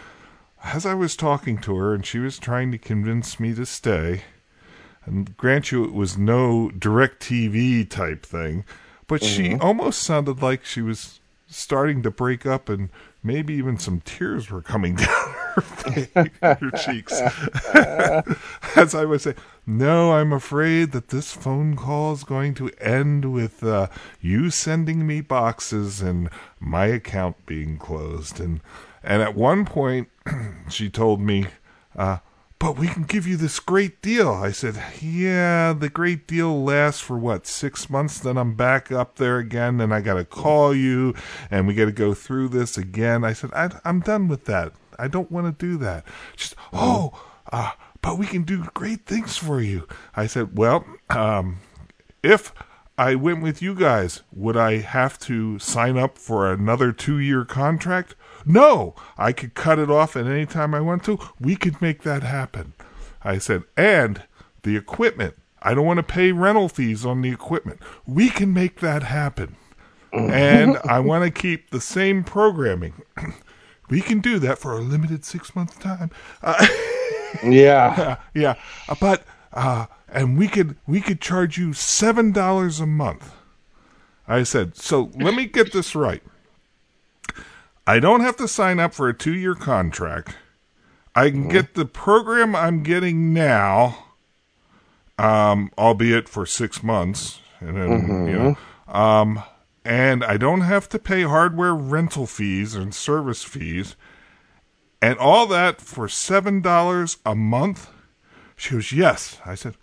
as I was talking to her and she was trying to convince me to stay, and grant you it was no DirecTV type thing, but she almost sounded like she was starting to break up and maybe even some tears were coming down her cheeks. As I would say, no, I'm afraid that this phone call is going to end with uh, you sending me boxes and my account being closed. And and at one point, she told me, uh, but we can give you this great deal. I said, yeah, the great deal lasts for what, six months? Then I'm back up there again and I got to call you and we got to go through this again. I said, I, I'm done with that. I don't want to do that. She said, oh, uh, but we can do great things for you. I said, well, um, if I went with you guys, would I have to sign up for another two year contract? No, I could cut it off at any time I want to. We could make that happen. I said, and the equipment. I don't want to pay rental fees on the equipment. We can make that happen. and I want to keep the same programming. we can do that for a limited six month time. Uh, Yeah. yeah, but uh, and we could we could charge you seven dollars a month. I said, so let me get this right. I don't have to sign up for a two year contract. I can get the program I'm getting now, um, albeit for six months, and then you know, um, and I don't have to pay hardware rental fees and service fees, and all that for seven dollars a month. She goes, yes. I said,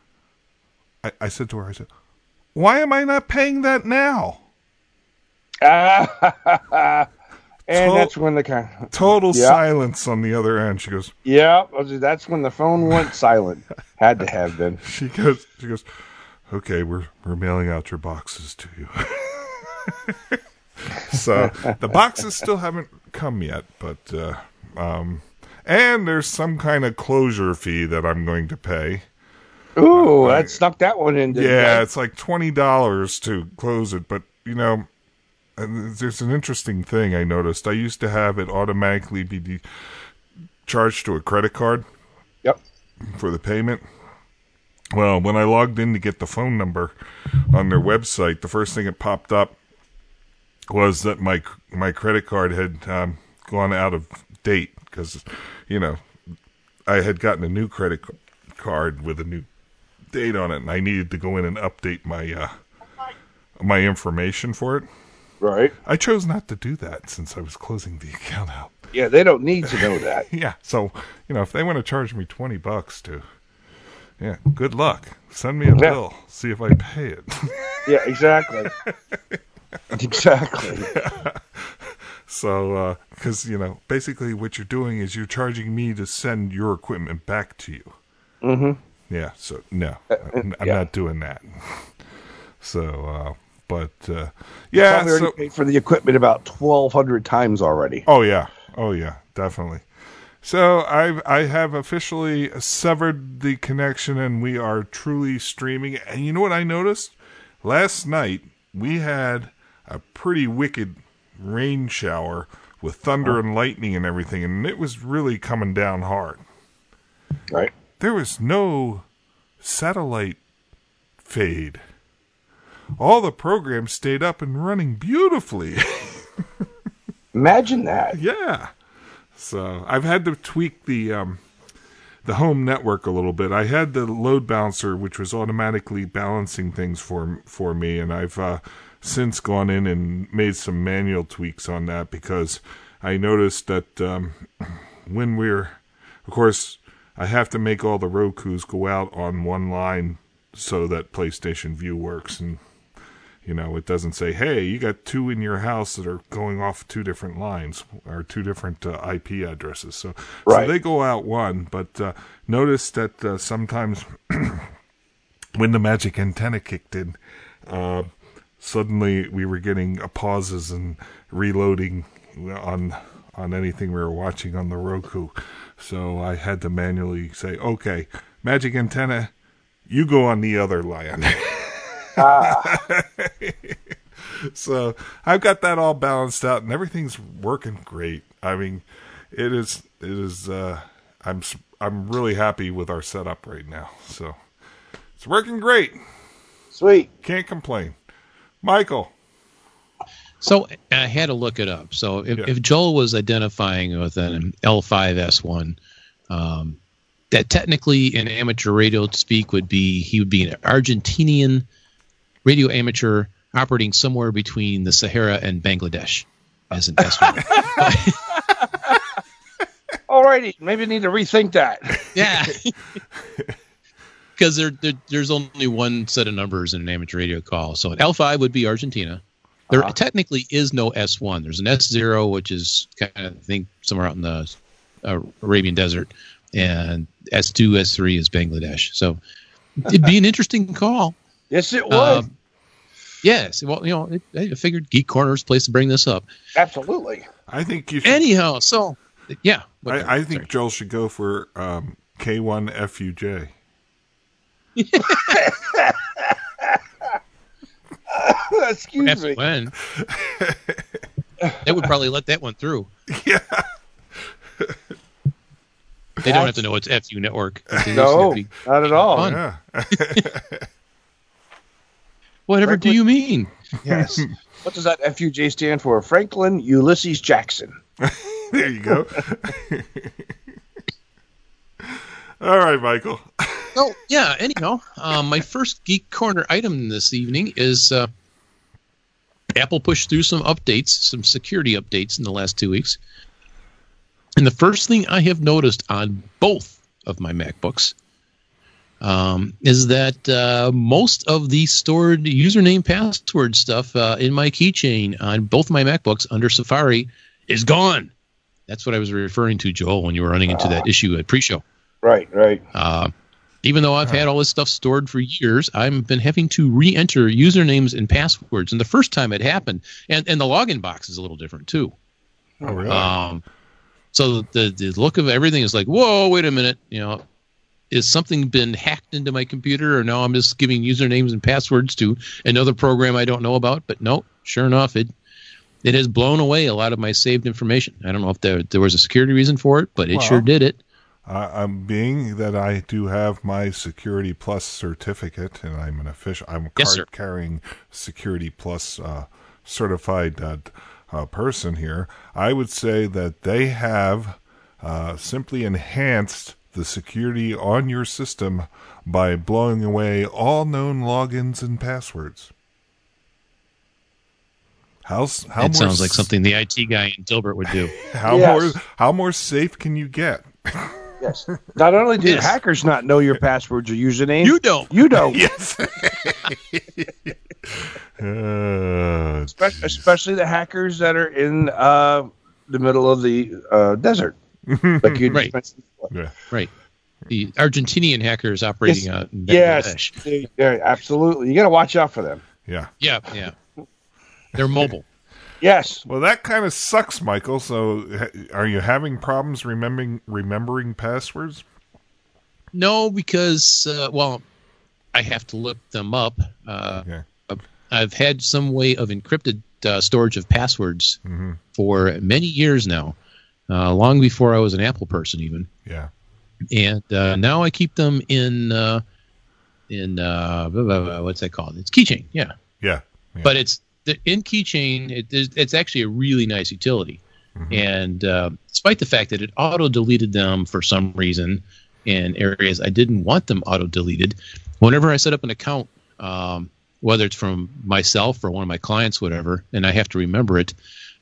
I, I said to her, I said, why am I not paying that now? and So- that's when the kind. Total Yeah. silence on the other end. She goes, Yeah, that's when the phone went silent. Had to have been. she goes, she goes, okay, we're we're mailing out your boxes to you. so the boxes still haven't come yet, but uh, um, and there's some kind of closure fee that I'm going to pay. Ooh, that snuck that one in. didn't Yeah, it? it's like twenty dollars to close it, but you know, there's an interesting thing I noticed. I used to have it automatically be de- charged to a credit card Yep. for the payment. Well, when I logged in to get the phone number on their website, the first thing that popped up was that my my credit card had um, gone out of date because you know I had gotten a new credit card with a new date on it, and I needed to go in and update my uh, my information for it. Right. I chose not to do that since I was closing the account out. Yeah, they don't need to know that. Yeah, so you know if they want to charge me twenty bucks to, yeah, good luck. Send me a Yeah. bill. See if I pay it. Yeah, exactly. exactly. so because you know basically what you're doing is you're charging me to send your equipment back to you. Mm-hmm. Yeah. So no, I'm, I'm yeah. not doing that. So, uh, but uh, yeah. So, paid for the equipment about twelve hundred times already. Oh yeah, oh yeah, definitely. So I've I have officially severed the connection, and we are truly streaming. And you know what I noticed? Last night we had a pretty wicked rain shower with thunder and lightning and everything, and it was really coming down hard. Right. There was no satellite fade. All the programs stayed up and running beautifully. Imagine that. Yeah. So I've had to tweak the um, the home network a little bit. I had the load balancer, which was automatically balancing things for for me, and I've uh, since gone in and made some manual tweaks on that because I noticed that um, when we're, of course, I have to make all the Roku's go out on one line so that PlayStation Vue works and you know, it doesn't say, "Hey, you got two in your house that are going off two different lines or two different uh, IP addresses." So, Right. so they go out one. But uh, notice that uh, sometimes when the magic antenna kicked in, uh, suddenly we were getting uh, pauses and reloading on on anything we were watching on the Roku. So I had to manually say, "Okay, magic antenna, you go on the other line." so I've got that all balanced out, and everything's working great. I mean, it is. It is. Uh, I'm. s- I'm really happy with our setup right now. So it's working great. Sweet. Can't complain. Michael. So I had to look it up. So if, Yeah. if Joel was identifying with an L5S1, um, that technically in amateur radio speak would be he would be an Argentinian radio amateur operating somewhere between the Sahara and Bangladesh as an S1. Alrighty, maybe need to rethink that. yeah. Because there, there, there's only one set of numbers in an amateur radio call. So an L5 would be Argentina. There Uh-huh. technically is no S1. There's an S0, which is kind of, I think, somewhere out in the uh, Arabian desert. And S2, S3 is Bangladesh. So it'd be an interesting call. Yes, it was. Um, yes. Well, you know, it, I figured Geek Corner's place to bring this up. Absolutely. I think you should. Anyhow, so yeah. I, I think sorry. Joel should go for um, K1FUJ. Excuse me. F1. they would probably let that one through. Yeah. They don't have to know it's FU network. No, have to be- not at all. Yeah. Whatever do you mean? Yes. what does that FUJ stand for? Franklin Ulysses Jackson. There you go. All right, Michael. So yeah. Anyhow, um, my first geek corner item this evening is uh, Apple pushed through some updates, some security updates in the last two weeks. And the first thing I have noticed on both of my MacBooks um, is that uh, most of the stored username password stuff uh, in my keychain on both my MacBooks under Safari is gone. That's what I was referring to, Joel, when you were running into that issue at pre-show. Right, right. Uh, even though I've had all this stuff stored for years, I've been having to re-enter usernames and passwords. And the first time it happened, and, and the login box is a little different too. Oh, really? Um, so the the look of everything is like, whoa, wait a minute, you know, is something been hacked into my computer, or now I'm just giving usernames and passwords to another program I don't know about? But no, sure enough, it it has blown away a lot of my saved information. I don't know if there there was a security reason for it, but it Well, sure did it. Uh, um, being that I do have my Security Plus certificate, and I'm an official, I'm a Yes, card carrying Security Plus uh, certified uh, uh, person here. I would say that they have uh, simply enhanced the security on your system by blowing away all known logins and passwords. How how That more sounds like something the IT guy in Dilbert would do. How Yes. more how more safe can you get? Yes. Not only do Yes. hackers not know your passwords or usernames, You don't. you don't. Yes. uh, Espe- especially the hackers that are in uh, the middle of the uh, desert. like you Right. yeah. Right. The Argentinian hackers operating Yes. out in Yes, Bangladesh. they- they're- absolutely. You got to watch out for them. Yeah. Yeah, yeah. They're mobile. Yes. Well, that kind of sucks, Michael. So, ha- are you having problems remembering remembering passwords? No, because uh, well, I have to look them up. Uh, Okay. I've had some way of encrypted uh, storage of passwords Mhm. for many years now, uh, long before I was an Apple person, even. Yeah. And uh, now I keep them in uh, in uh, blah, blah, blah, what's that called? It's Keychain. Yeah. Yeah. Yeah. but it's the in keychain it, is- it's actually a really nice utility and uh, despite the fact that it auto deleted them for some reason in areas i didn't want them auto deleted whenever i set up an account um, whether it's from myself or one of my clients whatever and i have to remember it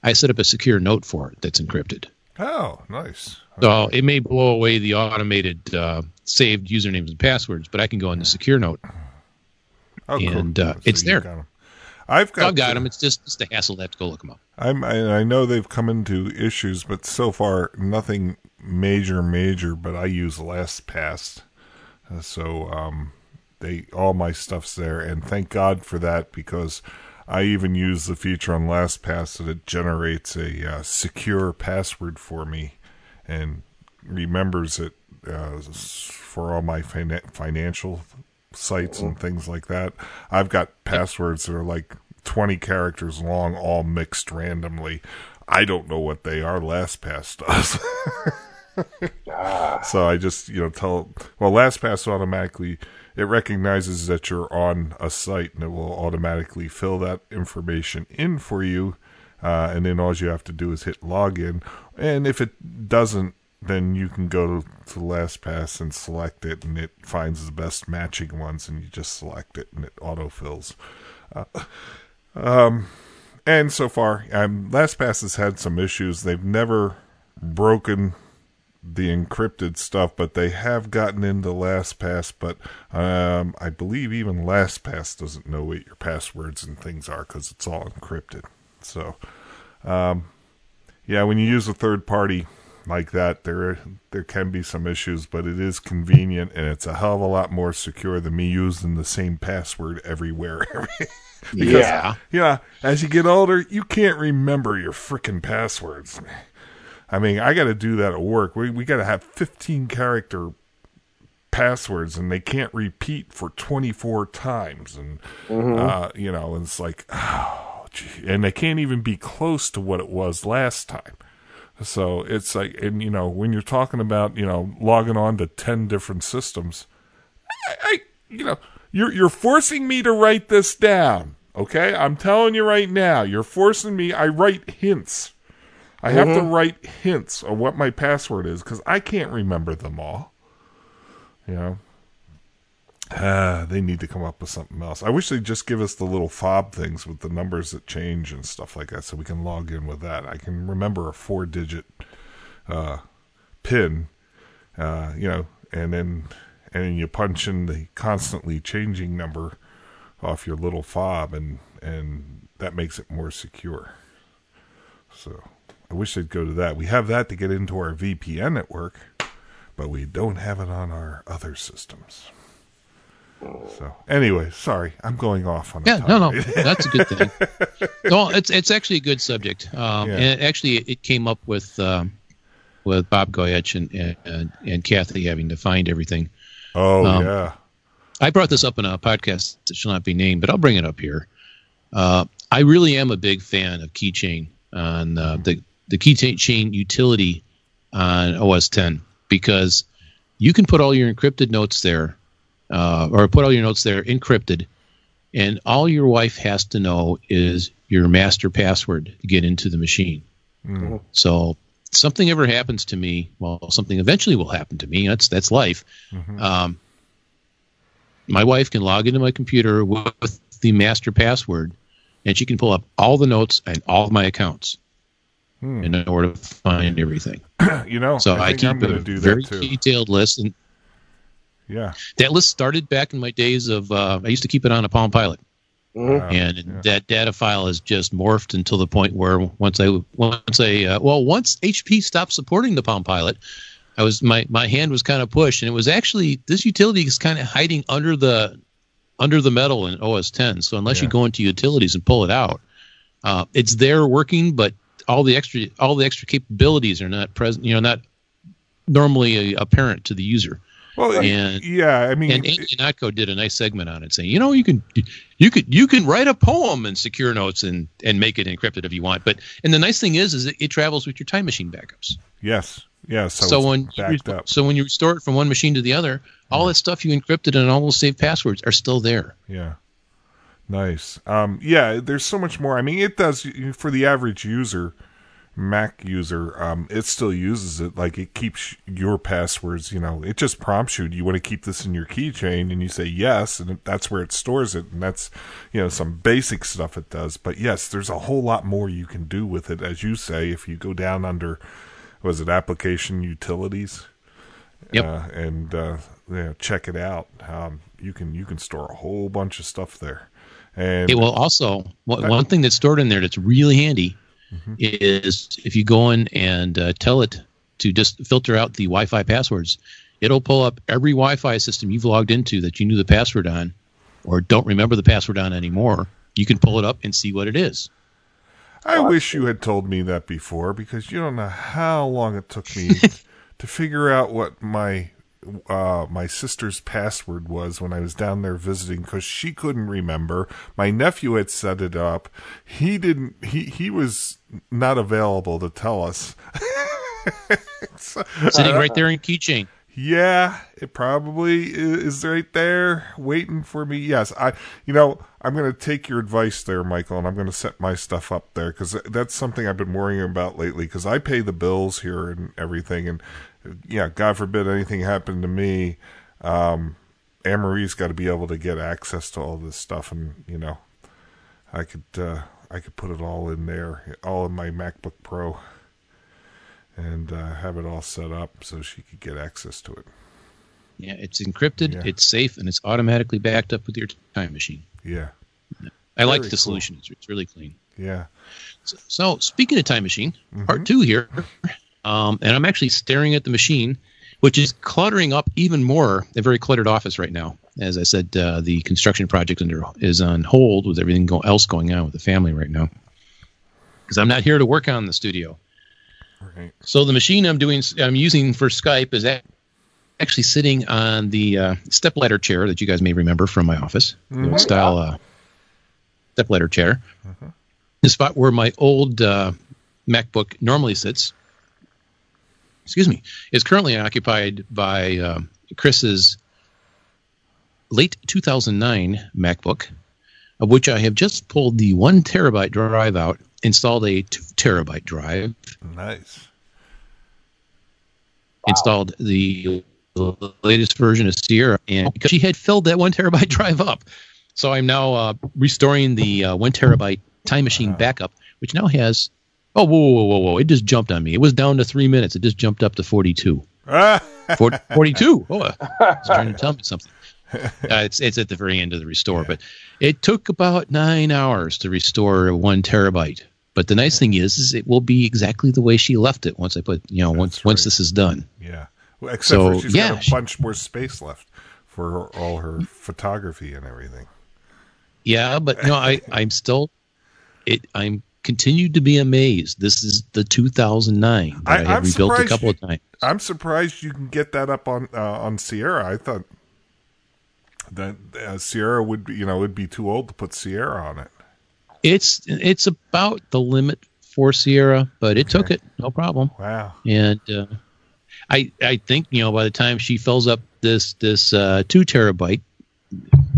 i set up a secure note for it that's encrypted Oh, nice. so it may blow away the automated uh, saved usernames and passwords but i can go in the secure note Oh, And, uh, So it's there. got. I've got. i've got them it's just, just a hassle to have to go look them up I'm, I, I know they've come into issues, but so far nothing major, major. But I use LastPass, uh, so um, they all my stuff's there, and thank God for that because I even use the feature on LastPass that it generates a uh, secure password for me and remembers it uh, for all my fina- financial sites and things like that. I've got passwords that are like 20 characters long, all mixed randomly. I don't know what they are. LastPass does. so I just, you know, tell, well, LastPass automatically, it recognizes that you're on a site and it will automatically fill that information in for you. uh, and then all you have to do is hit login. And if it doesn't, then you can go to LastPass and select it, and it finds the best matching ones, and you just select it, and it autofills. Uh, um, and so far, um, LastPass has had some issues. They've never broken the encrypted stuff, but they have gotten into LastPass. But um, I believe even LastPass doesn't know what your passwords and things are because it's all encrypted. So, um, yeah, when you use a third party like that, there there can be some issues, but it is convenient and it's a hell of a lot more secure than me using the same password everywhere. because, Yeah. yeah, as you get older, you can't remember your freaking passwords. I mean, I got to do that at work. We we got to have 15 character passwords and they can't repeat for 24 times and uh, you know, and it's like oh, gee. and they can't even be close to what it was last time. So it's like, and you know, when you're talking about, you know, logging on to 10 different systems, I, I you know, you're, you're forcing me to write this down. Okay. I'm telling you right now, you're forcing me. I write hints. I have to write hints of what my password is because I can't remember them all. You know, Ah, they need to come up with something else. I wish they'd just give us the little fob things with the numbers that change and stuff like that, so we can log in with that. I can remember a four-digit uh, pin, uh, you know, and then and then you punch in the constantly changing number off your little fob, and and that makes it more secure. So I wish they'd go to that. We have that to get into our VPN at work, but we don't have it on our other systems. So anyway, sorry, I'm going off on a Yeah, no, no, that's a good thing. no, it's it's actually a good subject. Um, Yeah. And it, actually, it came up with um, with Bob Goyetch and, and and Kathy having to find everything. Oh Um, yeah, I brought this up in a podcast that shall not be named, but I'll bring it up here. Uh, I really am a big fan of Keychain on uh, the the Keychain utility on OS 10 because you can put all your encrypted notes there, uh, or put all your notes there encrypted, and all your wife has to know is your master password to get into the machine. So something ever happens to me, well, something eventually will happen to me. That's that's life. Um, my wife can log into my computer with the master password, and she can pull up all the notes and all of my accounts in order to find everything. you know. So I, think keep I'm a do very too. detailed list, and Yeah, that list started back in my days of. Uh, I used to keep it on a Palm Pilot, Mhm. and that data file has just morphed until the point where once I once I uh, well once HP stopped supporting the Palm Pilot, I was my my hand was kind of pushed, and it was actually this utility is kind of hiding under the under the metal in OS 10. So unless you go into utilities and pull it out, uh, it's there working, but all the extra all the extra capabilities are not present. You know, not normally apparent to the user. well, And- yeah. I mean, And Andy Notco did a nice segment on it, saying, you know, you can you could you can write a poem in secure notes and and make it encrypted if you want. But and the nice thing is, is it, travels with your time machine backups. yes, yes. So, So, when you, so when you restore it from one machine to the other, all that stuff you encrypted and all those saved passwords are still there. Yeah. Nice. Um, yeah, there's so much more. I mean, it does for the average user, Mac user. Um, it still uses it like it keeps your passwords. You know, it just prompts you. Do you want to keep this in your keychain? And you say yes, and that's where it stores it. And that's you know some basic stuff it does. But yes, there's a whole lot more you can do with it, as you say. If you go down under, was it application utilities? Yep. uh, and uh, you know, check it out. Um, you can you can store a whole bunch of stuff there, and It will also one one thing that's stored in there that's really handy Mm-hmm. is if you go in and uh, tell it to just filter out the Wi-Fi passwords, it'll pull up every Wi-Fi system you've logged into that you knew the password on, or don't remember the password on anymore. You can pull it up and see what it is. I wish you had told me that before because you don't know how long it took me to figure out what my uh, my sister's password was when I was down there visiting because she couldn't remember. My nephew had set it up. He didn't. He he was not available to tell us. So- Sitting right there in Keychain. Yeah, it probably is right there waiting for me. Yes, I, you know, I'm going to take your advice there, Michael, and I'm going to set my stuff up there because that's something I've been worrying about lately because I pay the bills here and everything. And yeah, God forbid anything happened to me. Um, Anne Marie's got to be able to get access to all this stuff. And, you know, I could, uh, I could put it all in there, all in my MacBook Pro and uh, have it all set up so she could get access to it. Yeah, it's encrypted, Yeah. it's safe, and it's automatically backed up with your time machine. Yeah, I like the cool. solution. It's, it's really clean. yeah. So, so speaking of time machine, Mm-hmm. part two here, um, and I'm actually staring at the machine, which is cluttering up even more. A very cluttered office right now. As I said, uh, the construction project under, is on hold with everything go, else going on with the family right now. Because I'm not here to work on the studio. Right. So the machine I'm doing, I'm using for Skype is actually sitting on the uh, stepladder chair that you guys may remember from my office, the old style uh, stepladder chair. The spot where my old uh, MacBook normally sits, excuse me, is currently occupied by um Chris's late 2009 MacBook, of which I have just pulled the one terabyte drive out, installed a two terabyte drive, Nice. installed the latest version of Sierra, and because she had filled that one terabyte drive up, so I'm now uh, restoring the uh, one terabyte time machine backup, which now has. Oh, whoa, whoa, whoa, whoa! It just jumped on me. It was down to three minutes. It just jumped up to 42. Ah, 40, 42. Oh, uh, it's trying to tell me something. Uh, it's it's at the very end of the restore, but it took about nine hours to restore one terabyte. But the nice thing is, is it will be exactly the way she left it once I put, you know, once That's once right. this is done. yeah. Well, except So, for she's yeah, got a she- bunch more space left for her, all her photography and everything. Yeah, but no, I I'm still it. I'm continued to be amazed. This is the 2009 that I, I- have rebuilt a couple you- of times. I'm surprised you can get that up on uh, on Sierra. I thought that uh, Sierra would be, you know, would be too old to put Sierra on it. It's it's about the limit for Sierra, but it took it no problem. Wow. And uh, I I think you know by the time she fills up this this uh, two terabyte,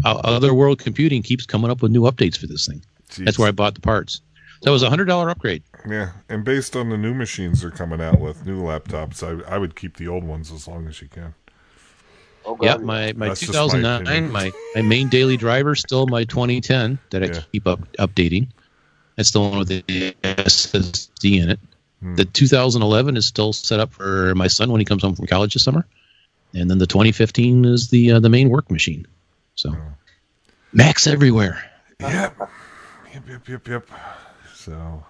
uh, Other World Computing keeps coming up with new updates for this thing. That's where I bought the parts. So it was a hundred dollar upgrade. Yeah, and based on the new machines they're coming out with, new laptops, I I would keep the old ones as long as you can. Oh, Yeah, my my That's just my 2009, my, my main daily driver still my 2010 that I Yeah. keep up updating. That's the one with the SSD in it. Hmm. The 2011 is still set up for my son when he comes home from college this summer, and then the 2015 is the uh, the main work machine. So Oh. Macs everywhere. Yep. Yep, yep, yep, yep. So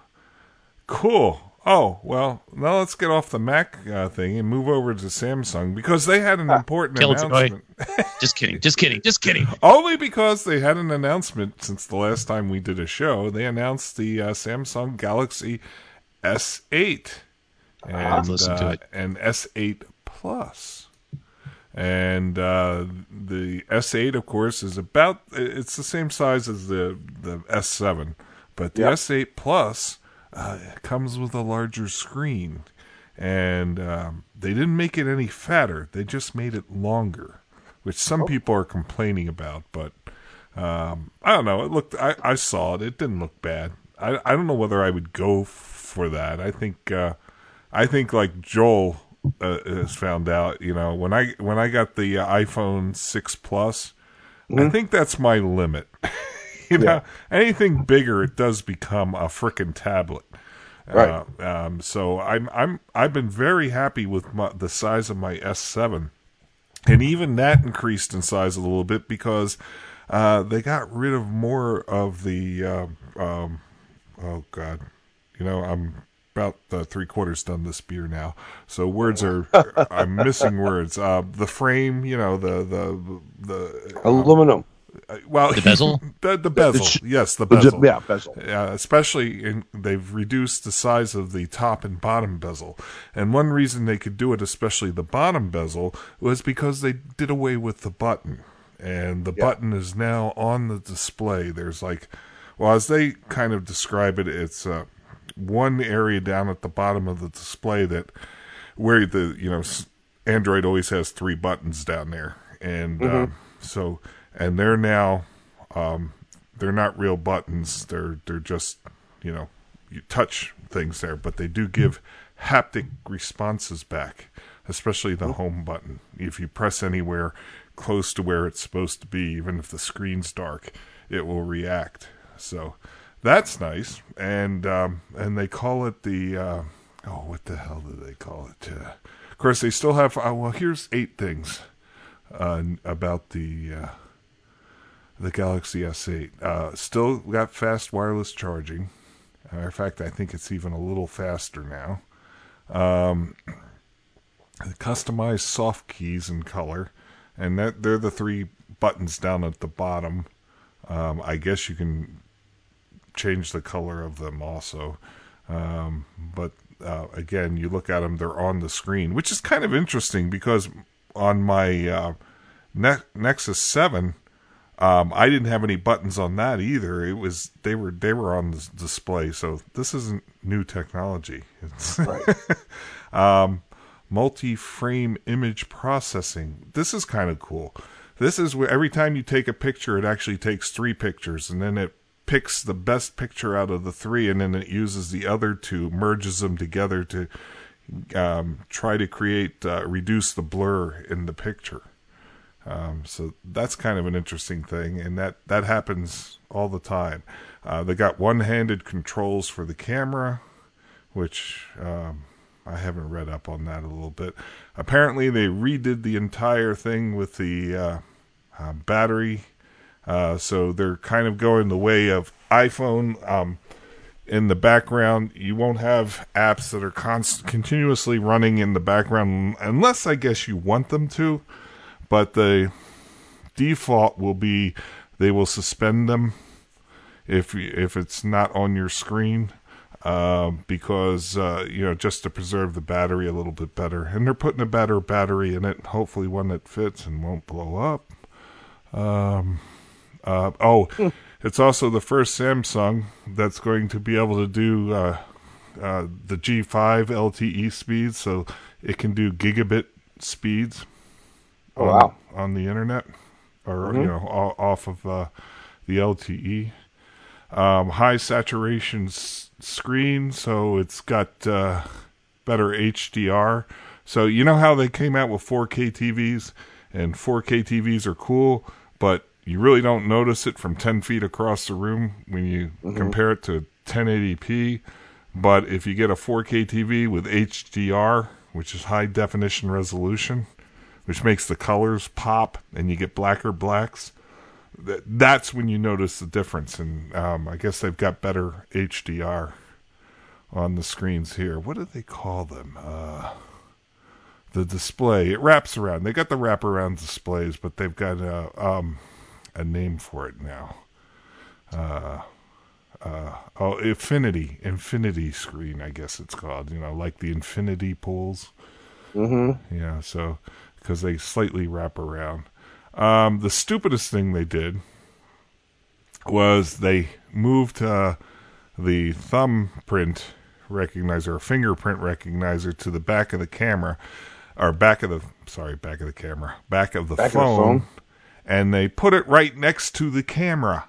cool. Oh, well, now let's get off the Mac uh, thing and move over to Samsung because they had an important Killjoy. announcement. Just kidding, just kidding, just kidding. Only because they had an announcement since the last time we did a show. They announced the uh, Samsung Galaxy S8 and uh, and S8 Plus. And uh, the S8, of course, is about it's the same size as the the S7, but the Yep. S8 Plus uh, comes with a larger screen, and um, they didn't make it any fatter. They just made it longer, which some people are complaining about. But um, I don't know. It looked. I, I saw it. It didn't look bad. I I don't know whether I would go for that. I think uh, I think like Joel uh, has found out. You know, when I when I got the uh, iPhone six plus, I think that's my limit. you know, anything bigger, it does become a frickin' tablet. Right. Uh, um, so I'm I'm I've been very happy with my, the size of my S7, and even that increased in size a little bit because uh, they got rid of more of the um, um, oh god, you know I'm about uh, three quarters done this beer now, so words are I'm missing words. Uh, the frame, you know the the the Aluminum. Uh, well The bezel? the, the bezel, ch- yes, the The bezel, Yeah, bezel. yeah, especially in they've reduced the size of the top and bottom bezel. And one reason they could do it, especially the bottom bezel, was because they did away with the button. And the button is now on the display. There's like, well, as they kind of describe it, it's uh, one area down at the bottom of the display that where the you know Android always has three buttons down there, and um, so and they're now um, they're not real buttons. They're they're just you know you touch things there, but they do give haptic responses back, especially the home button. If you press anywhere close to where it's supposed to be, even if the screen's dark, it will react. So that's nice, and um, and they call it the uh, oh, what the hell do they call it? Uh, of course, they still have. Uh, well, here's eight things uh, about the uh, the Galaxy S8. Uh, still got fast wireless charging. Matter of fact, I think it's even a little faster now. Um, customized soft keys in color, and that they're the three buttons down at the bottom. Um, I guess you can change the color of them also. Um, but uh, again, you look at them; they're on the screen, which is kind of interesting because on my uh, ne- Nexus Seven, um, I didn't have any buttons on that either. It was they were they were on the display. So this isn't new technology. It's um, multi-frame image processing. This is kind of cool. This is where every time you take a picture, it actually takes three pictures, and then it picks the best picture out of the three, and then it uses the other two, merges them together to um, try to create uh, reduce the blur in the picture. Um, so that's kind of an interesting thing, and that that happens all the time. Uh, they got one-handed controls for the camera, which um, I haven't read up on that a little bit. Apparently, they redid the entire thing with the uh, uh, battery, so they're kind of going the way of iPhone. Um, in the background, you won't have apps that are const- continuously running in the background, unless I guess you want them to. But the default will be they will suspend them if if it's not on your screen um, because uh, you know just to preserve the battery a little bit better. And they're putting a better battery in it, hopefully one that fits and won't blow up. Um, uh, oh, it's also the first Samsung that's going to be able to do uh, uh, the G5 LTE speeds, so it can do gigabit speeds Oh, on, wow. on the internet or you know off of uh, the LTE. Um, high saturation s- screen, so it's got uh, better HDR. So you know how they came out with 4K TVs, and 4K TVs are cool, but you really don't notice it from 10 feet across the room when you compare it to 1080p. But if you get a 4K TV with HDR, which is high definition resolution, which makes the colors pop and you get blacker blacks, that's when you notice the difference. And um, I guess they've got better HDR on the screens here. What do they call them? Uh, the display. It wraps around. They got the wraparound displays, but they've got a, um, a name for it now. Uh, uh, oh, Infinity. Infinity screen, I guess it's called. You know, like the Infinity pools. Mm-hmm. Yeah, so because they slightly wrap around. Um, the stupidest thing they did was they moved uh, the thumbprint recognizer or fingerprint recognizer to the back of the camera, or back of the sorry, back of the camera, back of the, Back of the phone, phone. and they put it right next to the camera.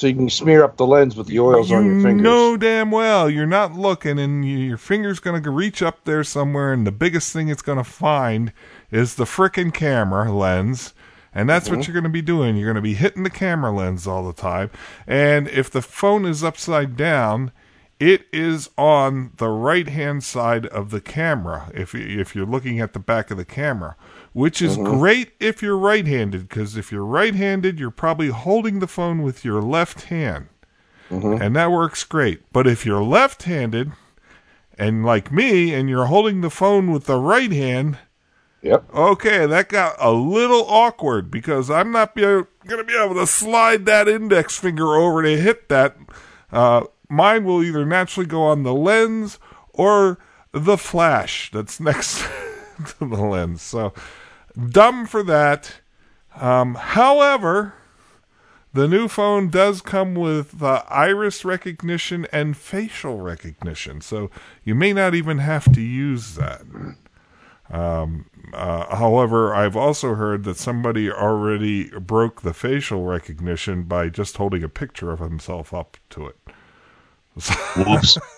So you can smear up the lens with the oils on your You fingers. know damn well you're not looking, and your finger's going to reach up there somewhere, and the biggest thing it's going to find is the frickin' camera lens. And that's Mm-hmm. what you're going to be doing. You're going to be hitting the camera lens all the time. And if the phone is upside down, it is on the right hand side of the camera. If if you're looking at the back of the camera, which is great if you're right-handed, because if you're right-handed, you're probably holding the phone with your left hand and that works great. But if you're left-handed and like me, and you're holding the phone with the right hand, Yep. okay, that got a little awkward because I'm not be, going to be able to slide that index finger over to hit that. Uh, mine will either naturally go on the lens or the flash that's next to the lens. So dumb for that. Um, however, the new phone does come with uh, iris recognition and facial recognition, so you may not even have to use that. Um, uh, however, I've also heard that somebody already broke the facial recognition by just holding a picture of himself up to it. Whoops.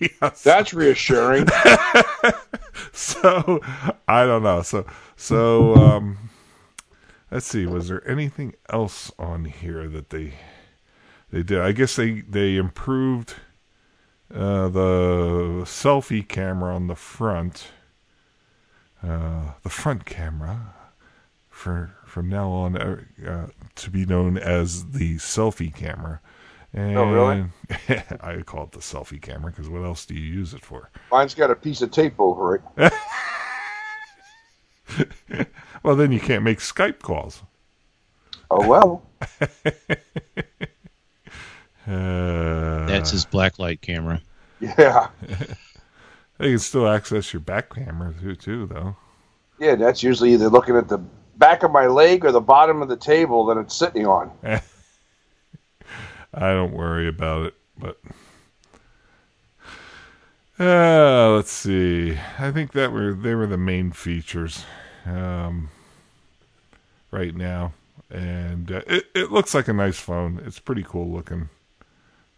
Yes. That's reassuring. so I don't know. So so um, let's see. Was there anything else on here that they they did? I guess they they improved uh, the selfie camera on the front. Uh, the front camera for from now on uh, uh, to be known as the selfie camera. And Oh, really? I call it the selfie camera because what else do you use it for? Mine's got a piece of tape over it. Well, then you can't make Skype calls. Oh well. Uh, That's his blacklight camera. Yeah. They can still access your back camera too, too, though. Yeah, that's usually either looking at the back of my leg or the bottom of the table that it's sitting on. I don't worry about it, but uh, let's see. I think that were they were the main features um, right now, and uh, it it looks like a nice phone. It's pretty cool looking.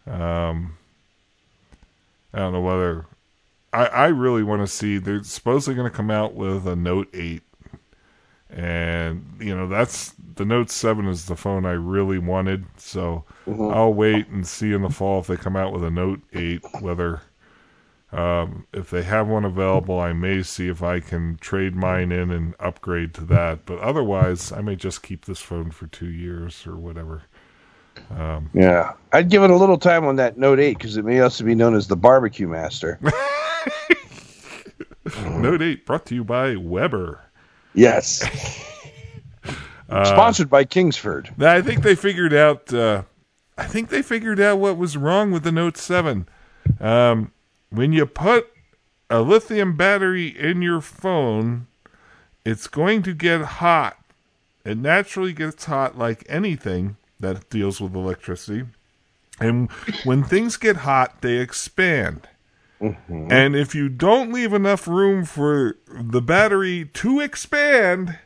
Um, I don't know whether I I really want to see. They're supposedly going to come out with a Note eight. And you know that's the Note Seven is the phone I really wanted, so I'll wait and see in the fall if they come out with a Note 8, whether um, if they have one available, I may see if I can trade mine in and upgrade to that. But otherwise, I may just keep this phone for two years or whatever. Yeah. I'd give it a little time on that Note 8 because it may also be known as the Barbecue Master. Note 8 brought to you by Weber. yes. Sponsored by Kingsford. I think they figured out. Uh, I think they figured out what was wrong with the Note Seven. Um, when you put a lithium battery in your phone, it's going to get hot. It naturally gets hot like anything that deals with electricity. And when things get hot, they expand. Mm-hmm. And if you don't leave enough room for the battery to expand,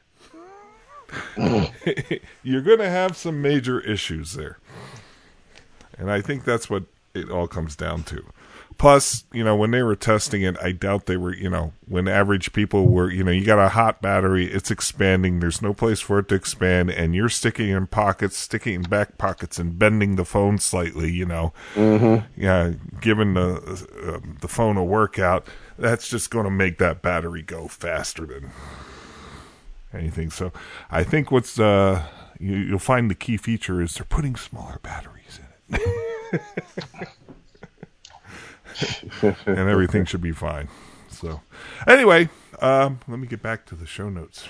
you're going to have some major issues there. And I think that's what it all comes down to. Plus, you know, when they were testing it, I doubt they were, you know, when average people were, you know, you got a hot battery, it's expanding, there's no place for it to expand, and you're sticking in pockets, sticking in back pockets, and bending the phone slightly, you know, yeah, giving the uh, the phone a workout. That's just going to make that battery go faster than anything. So, I think what's uh, you, you'll find the key feature is they're putting smaller batteries in it. and everything should be fine. So, anyway, um, let me get back to the show notes.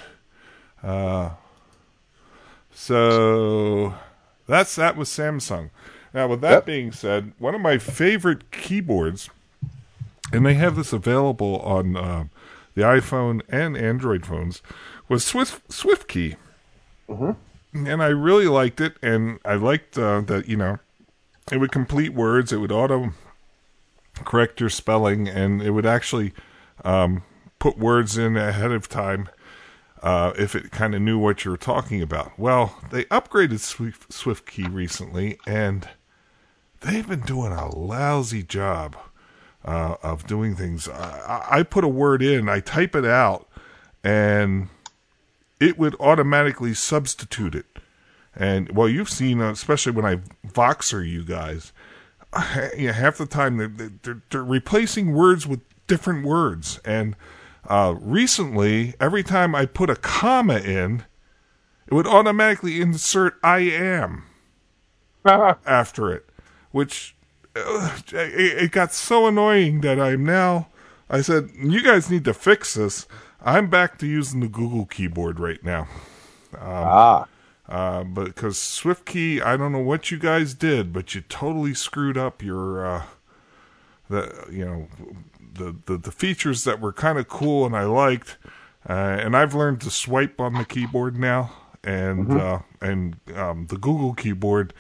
Uh, so that's that with Samsung. Now, with that Yep. being said, one of my favorite keyboards, and they have this available on uh, the iPhone and Android phones, was Swift SwiftKey, and I really liked it. And I liked uh, that you know it would complete words, it would auto correct your spelling, and it would actually um, put words in ahead of time uh, if it kind of knew what you were talking about. Well, they upgraded Swift, SwiftKey recently, and they've been doing a lousy job uh, of doing things. I, I I put a word in, I type it out, and it would automatically substitute it. And well, you've seen, uh, especially when I Voxer you guys, know, half the time they're, they're, they're replacing words with different words. And uh, recently, every time I put a comma in, it would automatically insert I am after it, which uh, it, it got so annoying that I'm now. I said, "You guys need to fix this." I'm back to using the Google keyboard right now. ah. Uh, but because SwiftKey, I don't know what you guys did, but you totally screwed up your, uh, the you know, the the, the features that were kind of cool and I liked, uh, and I've learned to swipe on the keyboard now, and uh, and um, the Google keyboard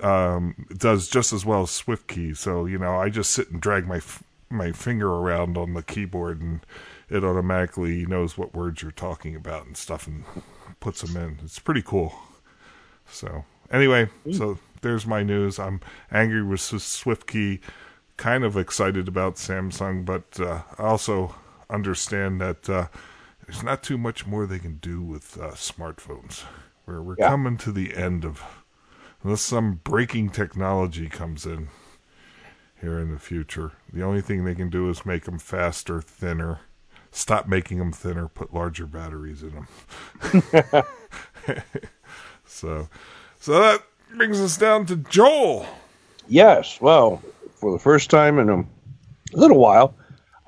um, does just as well as SwiftKey. So you know, I just sit and drag my f- my finger around on the keyboard and it automatically knows what words you're talking about and stuff and puts them in. It's pretty cool. So anyway, so there's my news. I'm angry with SwiftKey, kind of excited about Samsung, but uh, I also understand that uh, there's not too much more they can do with uh, smartphones. We're we're Yeah. coming to the end of unless some breaking technology comes in here in the future. The only thing they can do is make them faster, thinner. Stop making them thinner. Put larger batteries in them. so, so that brings us down to Joel. Yes. Well, for the first time in a little while,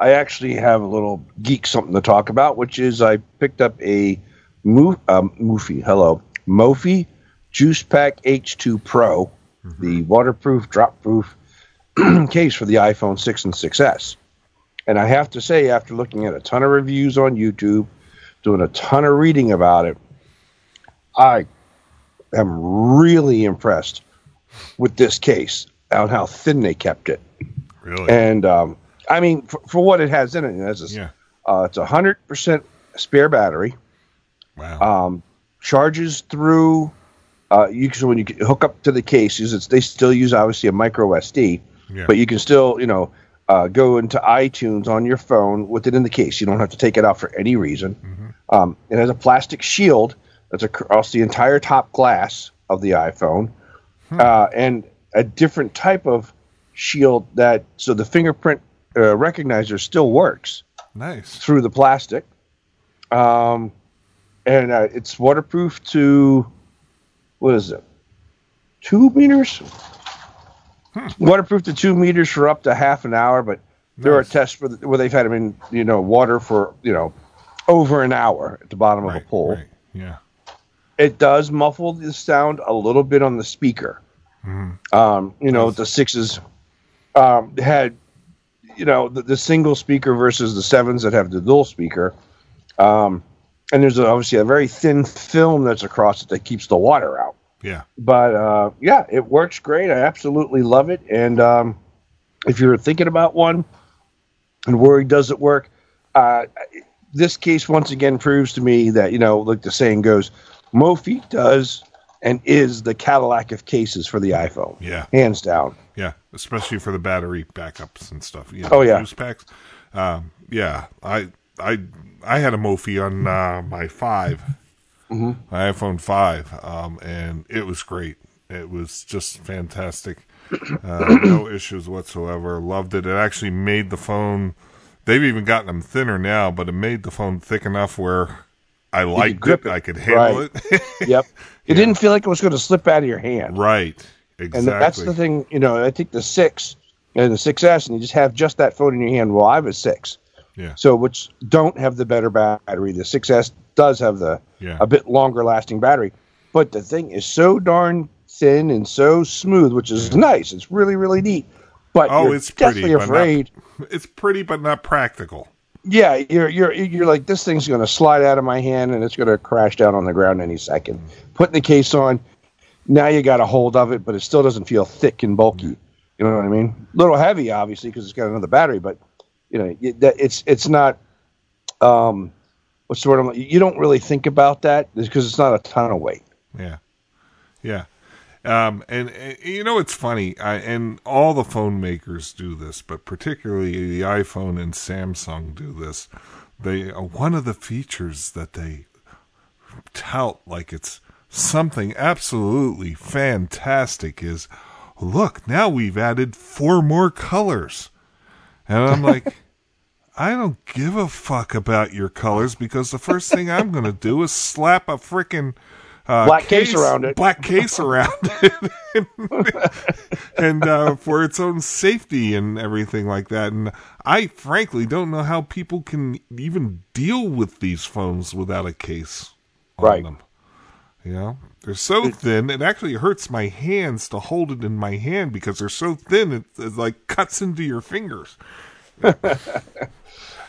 I actually have a little geek something to talk about, which is I picked up a Mo- um, Mophie, hello, Mophie Juice Pack H2 Pro, the waterproof, drop proof case for the iPhone 6 and 6S. And I have to say, after looking at a ton of reviews on YouTube, doing a ton of reading about it, I am really impressed with this case on how thin they kept it. Really? And um, I mean, for, for what it has in it, it has this, yeah. uh, it's a hundred percent spare battery. Wow. Um, charges through. Uh, you can, so when you hook up to the case, it's, they still use obviously a micro SD, yeah. but you can still you know uh, go into iTunes on your phone with it in the case. You don't have to take it out for any reason. Mm-hmm. Um, it has a plastic shield that's across the entire top glass of the iPhone, Hmm. uh, and a different type of shield that so the fingerprint uh, recognizer still works nice. through the plastic. Um, and uh, it's waterproof to what is it? Two meters. Waterproof to two meters for up to half an hour, but there are Nice. tests where, where they've had them in you know water for you know over an hour at the bottom of Right, a pool. right. Yeah. It does muffle the sound a little bit on the speaker. Um, you know, the sixes um, had, you know, the, the single speaker versus the sevens that have the dual speaker. Um, and there's obviously a very thin film that's across it that keeps the water out. Yeah. But uh, yeah, it works great. I absolutely love it. And um, if you're thinking about one and worried does it work, uh, this case once again proves to me that you know, like the saying goes, Mophie does and is the Cadillac of cases for the iPhone, Yeah. hands down. Yeah, especially for the battery backups and stuff. You know, Oh, yeah. juice packs. Um, yeah, I I I had a Mophie on uh, my 5 Mm-hmm. my iPhone five, um, and it was great. It was just fantastic. Uh, no issues whatsoever. Loved it. It actually made the phone. They've even gotten them thinner now, but it made the phone thick enough where I liked it. it. I could handle Right. it. Yep. It didn't feel like it was going to slip out of your hand. right. Exactly. And that's the thing, you know, I think the 6 and the 6S, and you just have just that phone in your hand. Well, I have a 6. Yeah. So, which don't have the better battery. The 6S does have the Yeah. a bit longer lasting battery, but the thing is so darn thin and so smooth, which is nice. It's really really neat. But Oh, it's pretty, definitely not- afraid. It's pretty, but not practical. Yeah, you're you're you're like this thing's going to slide out of my hand and it's going to crash down on the ground any second. Putting the case on, now you got a hold of it, but it still doesn't feel thick and bulky. You know what I mean? A little heavy, obviously, because it's got another battery, but you know it, it's it's not. Um, what's the word? You don't really think about that because it's not a ton of weight. Yeah, yeah. Um, and, and you know it's funny, I, and all the phone makers do this, but particularly the iPhone and Samsung do this. They uh, one of the features that they tout like it's something absolutely fantastic is, look, now we've added four more colors, and I'm like. I don't give a fuck about your colors because the first thing I'm going to do is slap a freaking uh, Black case around it. Black case around it, and uh, for its own safety and everything like that. And I frankly don't know how people can even deal with these phones without a case on Right. them. You know, they're so thin. It actually hurts my hands to hold it in my hand because they're so thin. It, it like cuts into your fingers.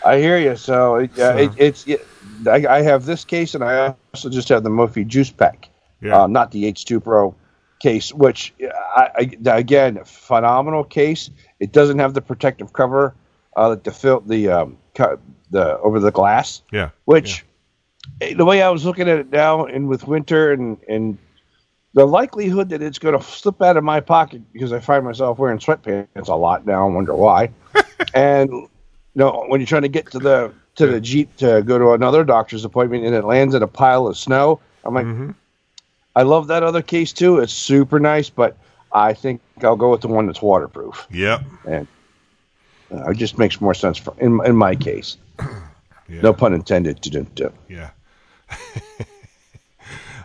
I hear you. So, it, uh, it, it's it, I, I have this case, and I also just have the Mophie Juice Pack, Yeah. um, not the H2 Pro case. Which I, I again, phenomenal case. It doesn't have the protective cover, uh, the fil- the um, co- the over the glass, Yeah. which eh, the way I was looking at it now, and with winter and and the likelihood that it's going to slip out of my pocket because I find myself wearing sweatpants a lot now. I wonder why. and know, when you're trying to get to the to the jeep to go to another doctor's appointment and it lands in a pile of snow, I'm like, hmm I love that other case too. It's super nice, but I think I'll go with the one that's waterproof. Yep. And uh, it just makes more sense for in in my case. Yeah. No pun intended. To do. Yeah.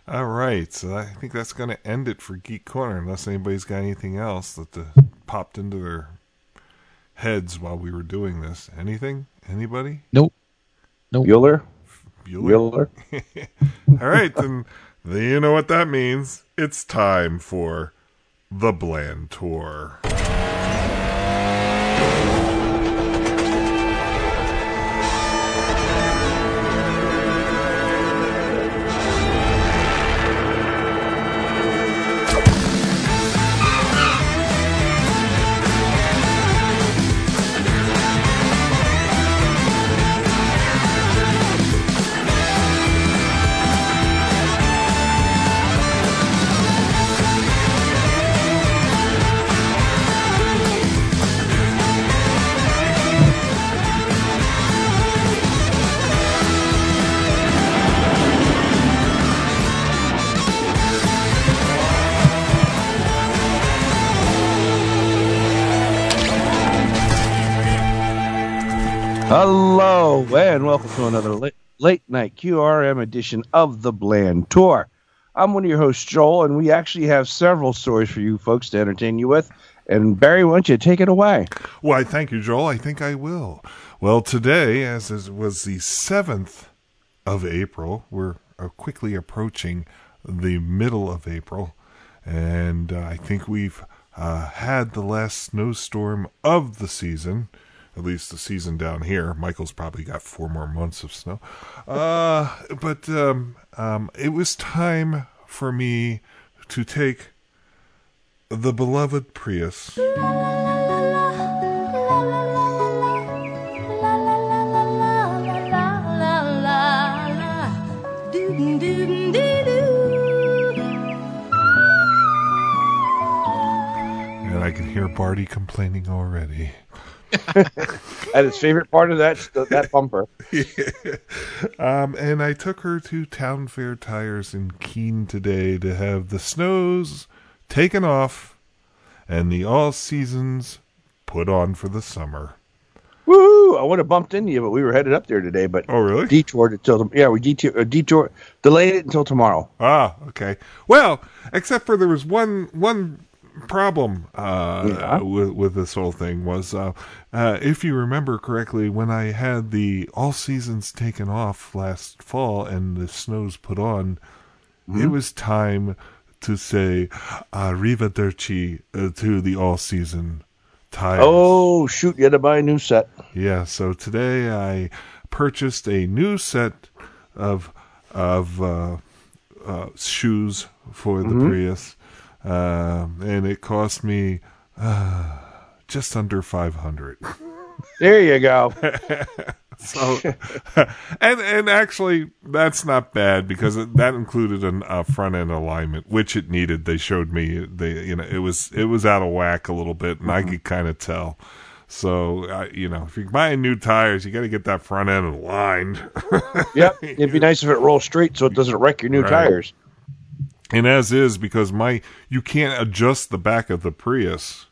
All right, so I think that's going to end it for Geek Corner, unless anybody's got anything else that uh, popped into their heads while we were doing this. Anything? Anybody? Nope. Nope. Bueller. Bueller? Bueller. All right, then, then you know what that means. It's time for the Bland Tour. To another late, late night QRM edition of the Bland Tour. I'm one of your hosts, Joel, and we actually have several stories for you folks to entertain you with. And Barry, why don't you take it away? Why, thank you, Joel. I think I will. Well, today, as it was the 7th of April, we're uh, quickly approaching the middle of April, and uh, I think we've uh, had the last snowstorm of the season. At least the season down here. Michael's probably got four more months of snow. Uh, but um, um, it was time for me to take the beloved Prius. And I can hear Barty complaining already. And his favorite part of that that bumper. um, and I took her to Town Fair Tires in Keene today to have the snows taken off and the all seasons put on for the summer. Woo! I would have bumped into you, but we were headed up there today. But Oh, really? detoured it until yeah, we detour, uh, detour delayed it until tomorrow. Ah, okay. Well, except for there was one one problem uh, Yeah. with with this whole thing was uh, uh, if you remember correctly, when I had the all seasons taken off last fall and the snows put on, it was time to say arrivederci uh, to the all season tires. Oh shoot! You had to buy a new set. Yeah, so today I purchased a new set of of uh, uh, shoes for the Prius, um, and it cost me uh, just under five hundred. There you go. So, and and actually, that's not bad because it, that included an, a front end alignment, which it needed. They showed me they you know it was it was out of whack a little bit, and I could kind of tell. So, uh, you know, if you're buying new tires, you got to get that front end aligned. yep. It'd be nice if it rolls straight so it doesn't wreck your new Right. tires. And as is because my you can't adjust the back of the Prius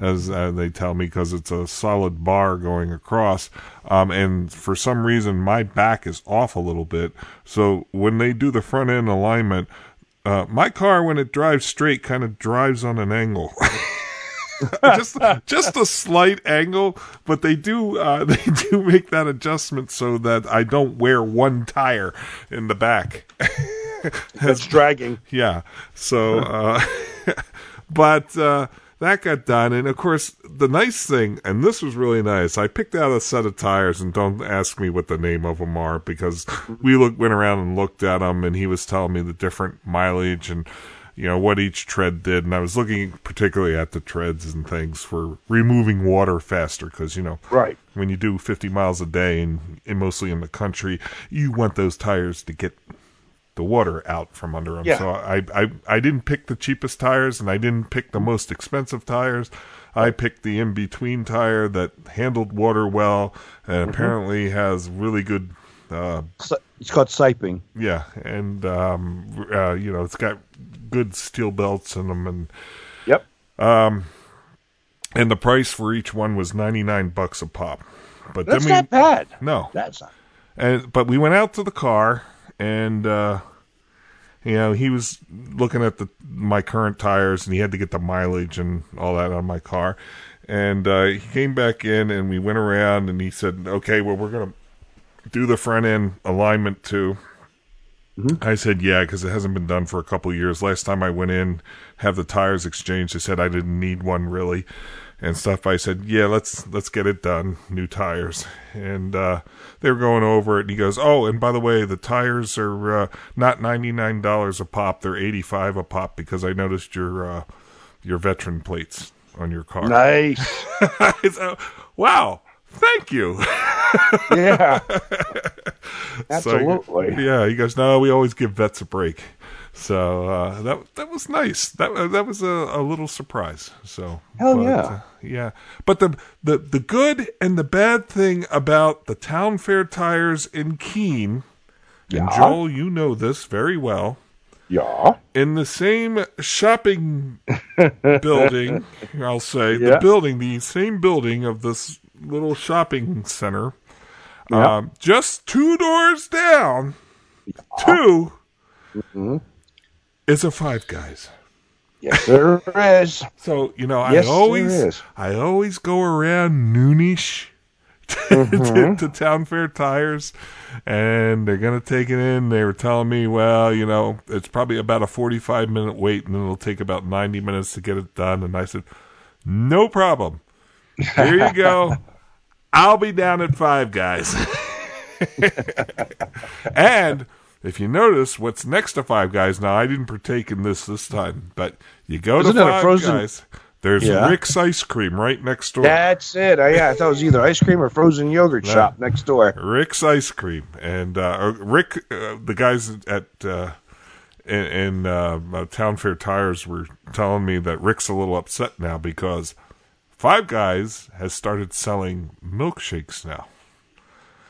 as uh, they tell me because it's a solid bar going across. Um, and for some reason my back is off a little bit. So when they do the front end alignment uh, my car when it drives straight kind of drives on an angle. Just just a slight angle but they do uh, they do make that adjustment so that I don't wear one tire in the back It's dragging. yeah. So, uh, but uh, that got done, and of course, the nice thing, and this was really nice. I picked out a set of tires, and don't ask me what the name of them are because we look, went around and looked at them, and he was telling me the different mileage and you know what each tread did, and I was looking particularly at the treads and things for removing water faster because you know Right. when you do 50 miles a day and, and mostly in the country, you want those tires to get the water out from under them. Yeah. So I, I I didn't pick the cheapest tires and I didn't pick the most expensive tires. I picked the in between tire that handled water well and apparently has really good uh, It's called siping. yeah, and um, uh, you know it's got good steel belts in them, and Yep. Um, and the price for each one was ninety nine bucks a pop. But That's then we not bad. no, That's not. and but we went out to the car, and uh, you know he was looking at the my current tires, and he had to get the mileage and all that on my car, and uh, he came back in, and we went around, and he said, "Okay, well we're gonna do the front end alignment too." I said, yeah, because it hasn't been done for a couple of years. Last time I went in, have the tires exchanged, they said I didn't need one really, and stuff. I said, yeah, let's let's get it done, new tires. And uh, they were going over it, and he goes, oh, and by the way, the tires are uh, not ninety nine dollars a pop; they're eighty five a pop because I noticed your uh, your veteran plates on your car. Nice. So, wow, thank you. yeah. So, Absolutely. yeah, he goes, no, we always give vets a break. So uh, that that was nice. That that was a, a little surprise. So Hell but, yeah. uh, yeah. But the, the the good and the bad thing about the town fair tires in Keene, and Joel, you know this very well. Yeah. In the same shopping building, I'll say the building, the same building of this little shopping center, Yeah. um, just two doors down, 2 Mm-hmm. Is a Five Guys. Yes, there is. So you know, Yes, I always. I always go around noonish to, Mm-hmm. to, to Town Fair Tires, and they're gonna take it in. They were telling me, well, you know, it's probably about a forty-five minute wait, and it'll take about ninety minutes to get it done. And I said, no problem. Here you go. I'll be down at Five Guys. and if you notice, what's next to Five Guys now, I didn't partake in this this time, but you go Isn't to Five frozen- Guys. There's Yeah. Rick's Ice Cream right next door. That's it. I, yeah, I thought it was either ice cream or frozen yogurt shop next door. Rick's Ice Cream, and uh, Rick, uh, the guys at uh, in, in uh, uh, Town Fair Tires were telling me that Rick's a little upset now because Five Guys has started selling milkshakes now.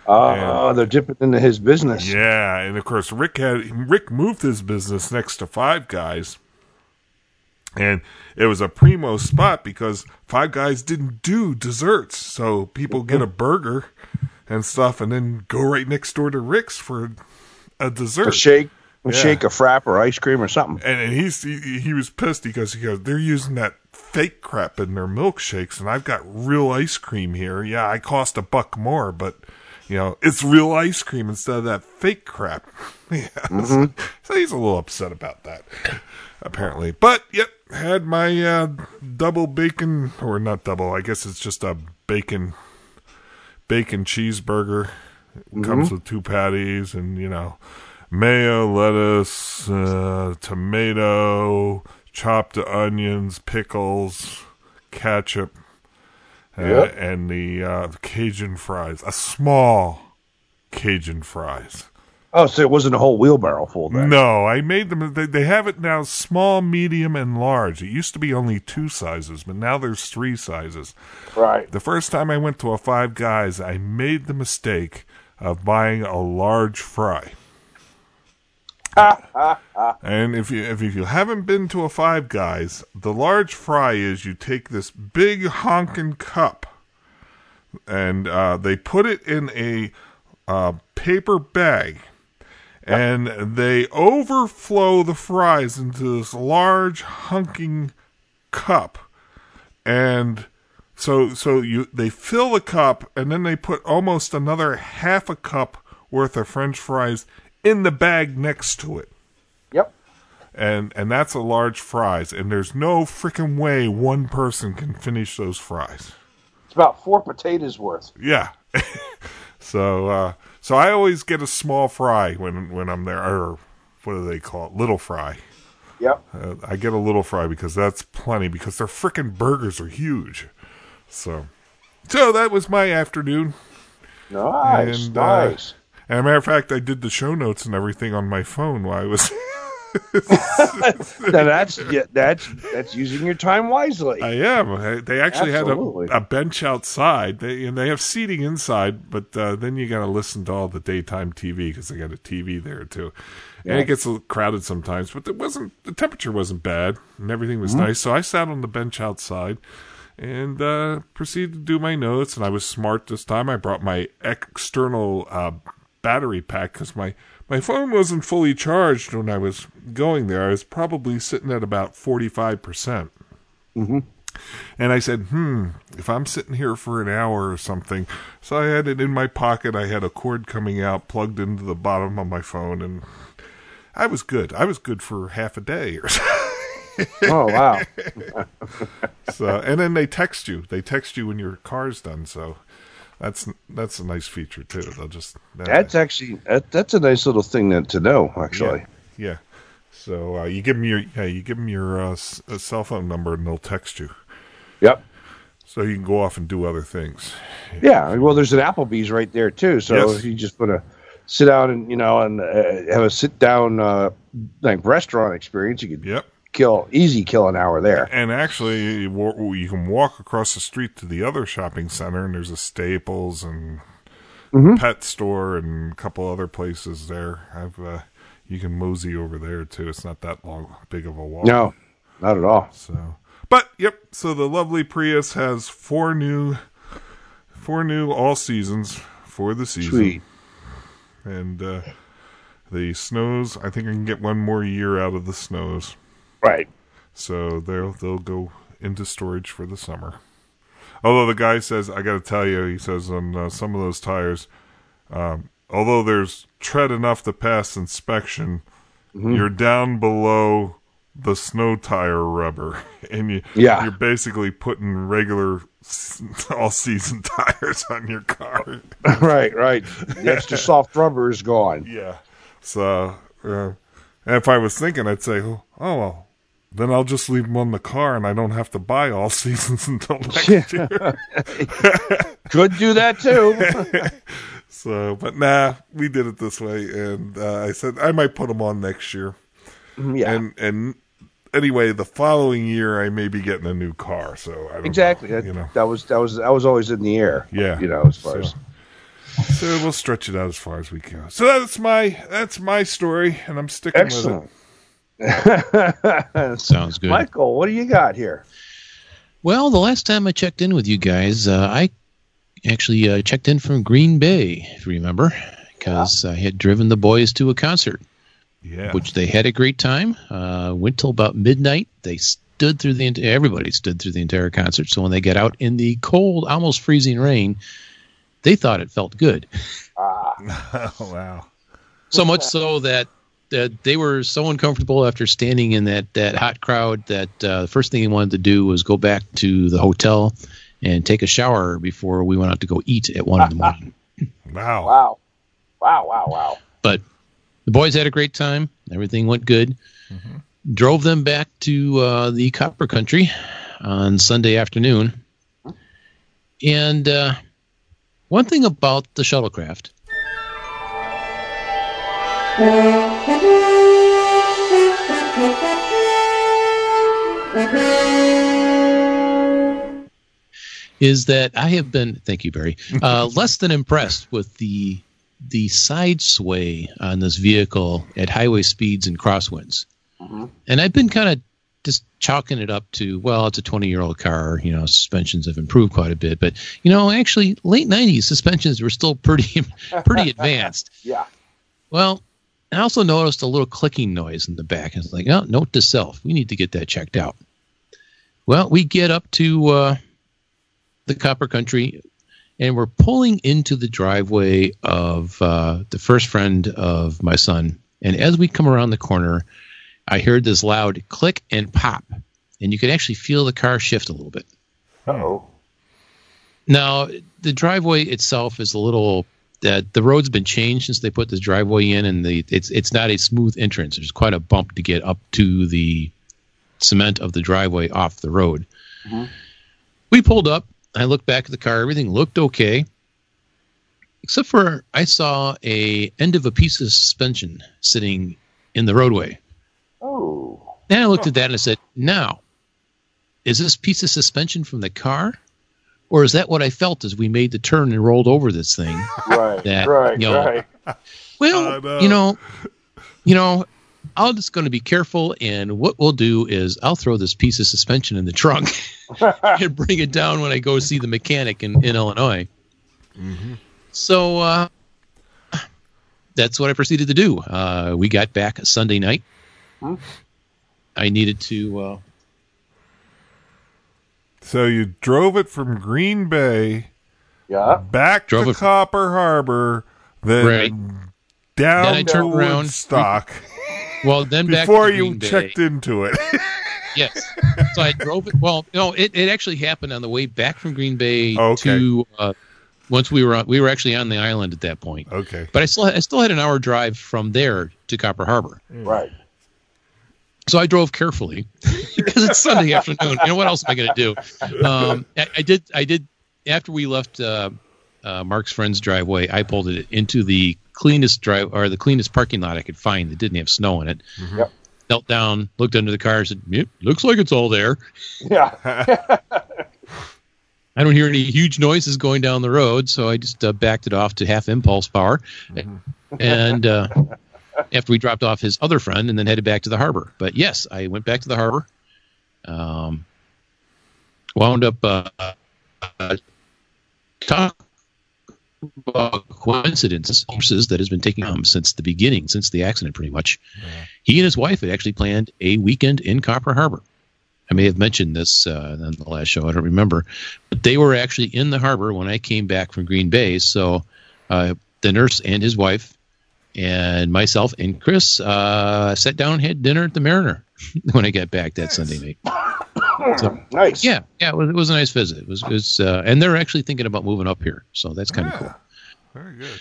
Oh, they're dipping into his business. Yeah, and of course Rick had Rick moved his business next to Five Guys. And it was a primo spot because Five Guys didn't do desserts. So people get a burger and stuff and then go right next door to Rick's for a dessert. A shake, a Yeah. shake, a frap, or ice cream or something. and, and he's he, he was pissed because he goes, they're using that fake crap in their milkshakes, and I've got real ice cream here. Yeah, I cost a buck more, but you know it's real ice cream instead of that fake crap. yeah, so, so he's a little upset about that, apparently. But yep, had my uh, double bacon or not double. I guess it's just a bacon bacon cheeseburger. It Comes with two patties and you know mayo, lettuce, uh, tomato, chopped onions, pickles, ketchup, uh, and the uh, Cajun fries. A small Cajun fries. Oh, so it wasn't a whole wheelbarrow full then. No, I made them. They, they have it now small, medium, and large. It used to be only two sizes, but now there's three sizes. Right. The first time I went to a Five Guys, I made the mistake of buying a large fry. and if you if you haven't been to a Five Guys, the large fry is you take this big honking cup, and uh, they put it in a uh, paper bag, and they overflow the fries into this large honking cup, and so so you they fill the cup and then they put almost another half a cup worth of french fries in the bag next to it Yep. and and that's a large fries and there's no freaking way one person can finish those fries It's about four potatoes worth. yeah so uh so i always get a small fry when when i'm there or what do they call it little fry Yep. Uh, I get a little fry because that's plenty because their freaking burgers are huge. So, so that was my afternoon. Nice, And, uh, nice. And a matter of fact, I did the show notes and everything on my phone while I was. now that's yeah, that's that's using your time wisely. I am. They actually Absolutely. had a, a bench outside. They and they have seating inside, but uh, then you got to listen to all the daytime TV because they got a TV there too. And it gets a little crowded sometimes, but it wasn't. The temperature wasn't bad, and everything was nice. So I sat on the bench outside and uh, proceeded to do my notes. And I was smart this time. I brought my external uh, battery pack because my my phone wasn't fully charged when I was going there. I was probably sitting at about forty five percent. And I said, hmm, if I'm sitting here for an hour or something. So I had it in my pocket. I had a cord coming out, plugged into the bottom of my phone, and I was good. I was good for half a day or so. oh wow. so. And then they text you. They text you when your car's done. So that's that's a nice feature too. They'll just That's actually that, that's a nice little thing to, to know. Actually, yeah. yeah. So uh, you give them your yeah, you give them your uh, s- uh, cell phone number and they'll text you. yep. So you can go off and do other things. Yeah. Well, there's an Applebee's right there too. So Yes. if you just want to sit down and you know and uh, have a sit down uh, like restaurant experience, you could Yep. Kill easy kill an hour there. And actually, you can walk across the street to the other shopping center, and there's a Staples and pet store and a couple other places there. I've uh, you can mosey over there too. It's not that long, big of a walk. No, not at all. So, but yep. So the lovely Prius has four new, four new all seasons for the season, Sweet. and uh, the snows. I think I can get one more year out of the snows. Right. So they'll they'll go into storage for the summer. Although the guy says, I got to tell you, he says on uh, some of those tires, um, although there's tread enough to pass inspection, you're down below the snow tire rubber, and you Yeah. you're basically putting regular all season tires on your car. right. Right. The extra soft rubber is gone. Yeah. So, uh, and if I was thinking, I'd say, oh, well, then I'll just leave them on the car and I don't have to buy all seasons until next year. Could do that too. So, but nah, we did it this way. And uh, I said, I might put them on next year. yeah. And, and anyway, the following year, I may be getting a new car. So, I don't exactly. know, That, you know. that was that was that was always in the air. Yeah. You know, as far So- as So we'll stretch it out as far as we can. So that's my that's my story, and I'm sticking with it. Excellent. excellent. Sounds good. Michael, what do you got here? Well, the last time I checked in with you guys, uh, I actually uh, checked in from Green Bay, if you remember, because I had driven the boys to a concert. Yeah. which they had a great time. Uh, went till about midnight. They stood through the everybody stood through the entire concert. So when they got out in the cold, almost freezing rain, they thought it felt good. oh, wow. So much so that that they were so uncomfortable after standing in that that hot crowd that uh, the first thing they wanted to do was go back to the hotel and take a shower before we went out to go eat at one in the morning. Wow. Wow. Wow, wow, wow. But the boys had a great time. Everything went good. Drove them back to uh, the Copper Country on Sunday afternoon. And uh, one thing about the shuttlecraft is that I have been, thank you, Barry, uh, less than impressed with the the side sway on this vehicle at highway speeds and crosswinds. And I've been kind of just chalking it up to, well, it's a 20 year old car, you know, suspensions have improved quite a bit. But, you know, actually, late 90s suspensions were still pretty, pretty advanced. Yeah. Well, I also noticed a little clicking noise in the back. I was like, oh, note to self, we need to get that checked out. Well, we get up to uh, the Copper Country, and we're pulling into the driveway of uh, the first friend of my son. And as we come around the corner, I heard this loud click and pop, and you could actually feel the car shift a little bit. Oh. Now, the driveway itself is a little that the road's been changed since they put this driveway in, and the it's it's not a smooth entrance. There's quite a bump to get up to the cement of the driveway off the road. Mm-hmm. We pulled up. I looked back at the car. Everything looked okay, except for I saw a end of a piece of suspension sitting in the roadway. Oh. Then I looked at that and I said, "Now, is this piece of suspension from the car, or is that what I felt as we made the turn and rolled over this thing?" Right. That, right. you know, right. Well, no. you know, you know, I'm just going to be careful, and what we'll do is I'll throw this piece of suspension in the trunk and bring it down when I go see the mechanic in, in Illinois. So uh, that's what I proceeded to do. Uh, we got back Sunday night. Hmm. I needed to. Uh, So you drove it from Green Bay Yeah. back Drove to it- Copper Harbor, then Right. down Then I to turned around, Woodstock well, then back before you Bay. checked into it. Yes. So I drove it. Well, no, it, it actually happened on the way back from Green Bay Okay. to uh, once we were on, we were actually on the island at that point. okay. But I still I still had an hour drive from there to Copper Harbor. Right. So I drove carefully because it's Sunday afternoon. You know what else am I going to do? Um, I, I did. I did after we left uh, uh, Mark's friend's driveway. I pulled it into the cleanest drive or the cleanest parking lot I could find that didn't have snow in it. Yep. Knelt down, looked under the car, said, "Yep, looks like it's all there." Yeah. I don't hear any huge noises going down the road, so I just uh, backed it off to half impulse power. And uh, after we dropped off his other friend, and then headed back to the harbor. But yes, I went back to the harbor. Um, wound up uh, uh, talk about coincidences horses that has been taking him since the beginning, since the accident, pretty much. He and his wife had actually planned a weekend in Copper Harbor. I may have mentioned this uh, on the last show. I don't remember, but they were actually in the harbor when I came back from Green Bay. So uh, the nurse and his wife and myself and Chris uh, sat down and had dinner at the Mariner when I got back that Sunday night. So Nice. yeah, yeah, it was, it was a nice visit. It was, it was uh, and they're actually thinking about moving up here, so that's kind of Yeah. cool. Very good.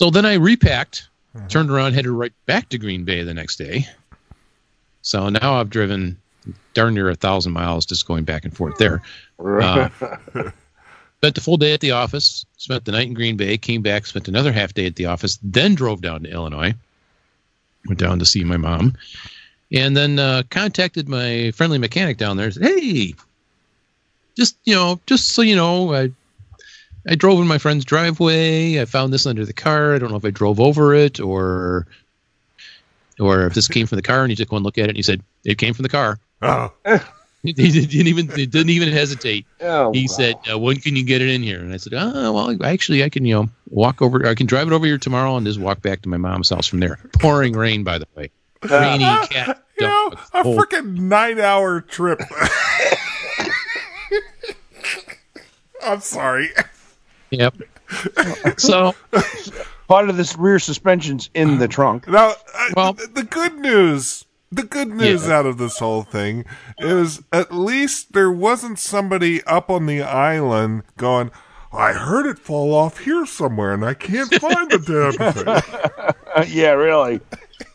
So then I repacked, turned around, headed right back to Green Bay the next day. So now I've driven darn near a thousand miles just going back and forth there. Uh, spent the full day at the office, spent the night in Green Bay, came back, spent another half day at the office, then drove down to Illinois. Went down to see my mom, and then uh, contacted my friendly mechanic down there. Said, "Hey, just you know, just so you know, I I drove in my friend's driveway. I found this under the car. I don't know if I drove over it or or if this came from the car." And he took one look at it and he said, "It came from the car." Oh, He didn't even he didn't even hesitate Oh, he wow. said, uh, "When can you get it in here?" And I said, "Oh, well, actually, I can, you know, walk over. I can drive it over here tomorrow and just walk back to my mom's house from there. Pouring rain, by the way, rainy cat. you know, a cold. freaking nine-hour trip. I'm sorry. Yep. So Part of this rear suspension's in the trunk. Now, uh, Well- the, the good news, the good news Yeah. out of this whole thing is at least there wasn't somebody up on the island going, I heard it fall off here somewhere and I can't find the damn thing. Yeah, really.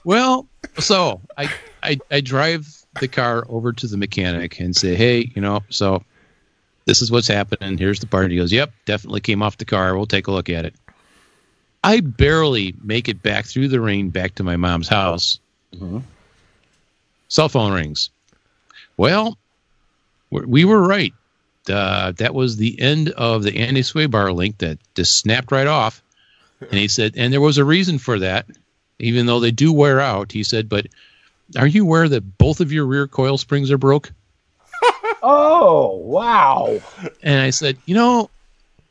well, so I, I I drive the car over to the mechanic and say, "Hey, you know, so this is what's happening. Here's the part." He goes, "Yep, definitely came off the car. We'll take a look at it." I barely make it back through the rain back to my mom's house. Mm-hmm. Cell phone rings. Well, we we were right. Uh, that was the end of the anti sway bar link that just snapped right off. And he said, and there was a reason for that, even though they do wear out. He said, but are you aware that both of your rear coil springs are broke? Oh, wow. And I said, you know,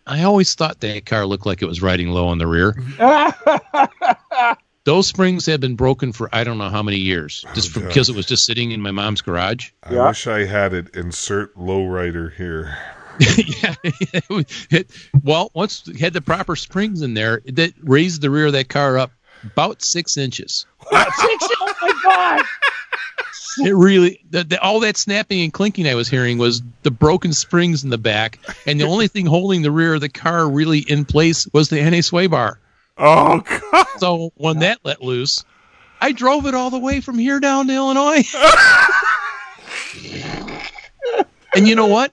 I always thought that car looked like it was riding low on the rear. Those springs have been broken for I don't know how many years, oh, just for, because it was just sitting in my mom's garage. I Yeah. wish I had it. Insert lowrider here. yeah. it- well, once it had the proper springs in there, that raised the rear of that car up about six inches. Six, oh my God. It really, the, the, all that snapping and clinking I was hearing was the broken springs in the back, and the only thing holding the rear of the car really in place was the anti sway bar. Oh God! So when that let loose, I drove it all the way from here down to Illinois. and you know what?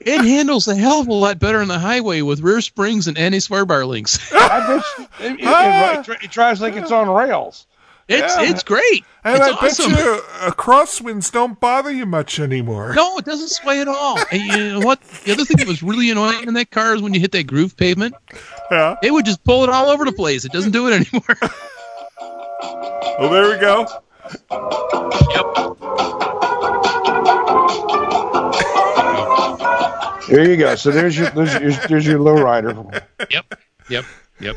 It handles a hell of a lot better on the highway with rear springs and anti sway bar links. I bet you, it, it, it, it drives like it's on rails. It's Yeah. it's great. And it's I awesome. bet you uh, crosswinds don't bother you much anymore. No, it doesn't sway at all. And you know what? The other thing that was really annoying in that car is when you hit that groove pavement, Yeah. it would just pull it all over the place. It doesn't do it anymore. Well, there we go. Yep. There you go. So there's your there's your, there's your low rider. yep, yep, yep.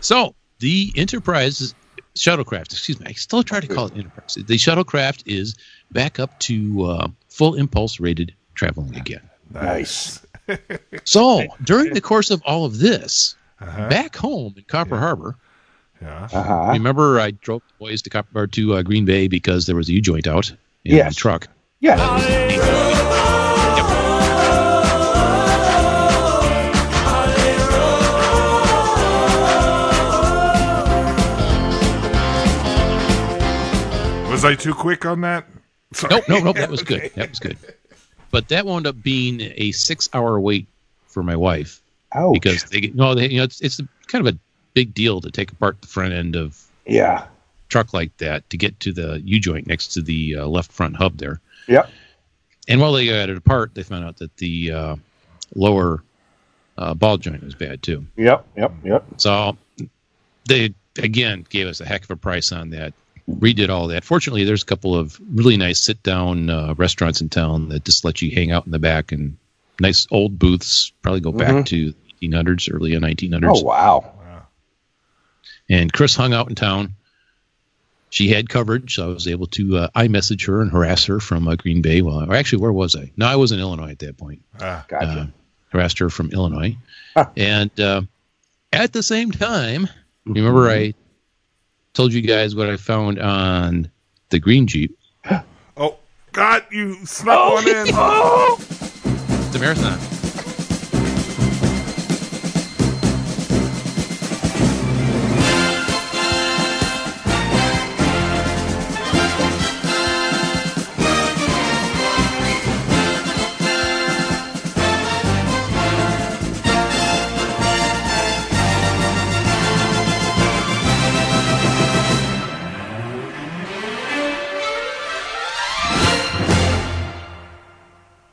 So the Enterprise shuttlecraft, excuse me, I still try to call it Enterprise. The shuttlecraft is back up to uh, full impulse rated traveling again. Nice. So during the course of all of this, back home in Copper Harbor, Yeah. Uh huh. remember I drove the boys to Copper or to uh, Green Bay because there was a U joint out in Yes. the truck. Yeah. Was I too quick on that? Sorry. Nope, nope, nope. That was good. That was good. But that wound up being a six-hour wait for my wife Ouch. because they get no, they, you know, it's it's kind of a big deal to take apart the front end of yeah. a truck like that to get to the U joint next to the uh, left front hub there. Yep. And while they got it apart, they found out that the uh, lower uh, ball joint was bad too. Yep. Yep. Yep. So they again gave us a heck of a price on that. Redid all that. Fortunately, there's a couple of really nice sit-down uh, restaurants in town that just let you hang out in the back and nice old booths. Probably go back to 1800s, early 1900s. Oh wow. And Chris hung out in town. She had coverage, so I was able to uh, iMessage her and harass her from uh, Green Bay. Well, or actually, where was I? No, I was in Illinois at that point. Ah, Gotcha. Uh, harassed her from Illinois. And uh, at the same time, remember I told you guys what I found on the green Jeep, oh, God, you snuck one in. the Marathon.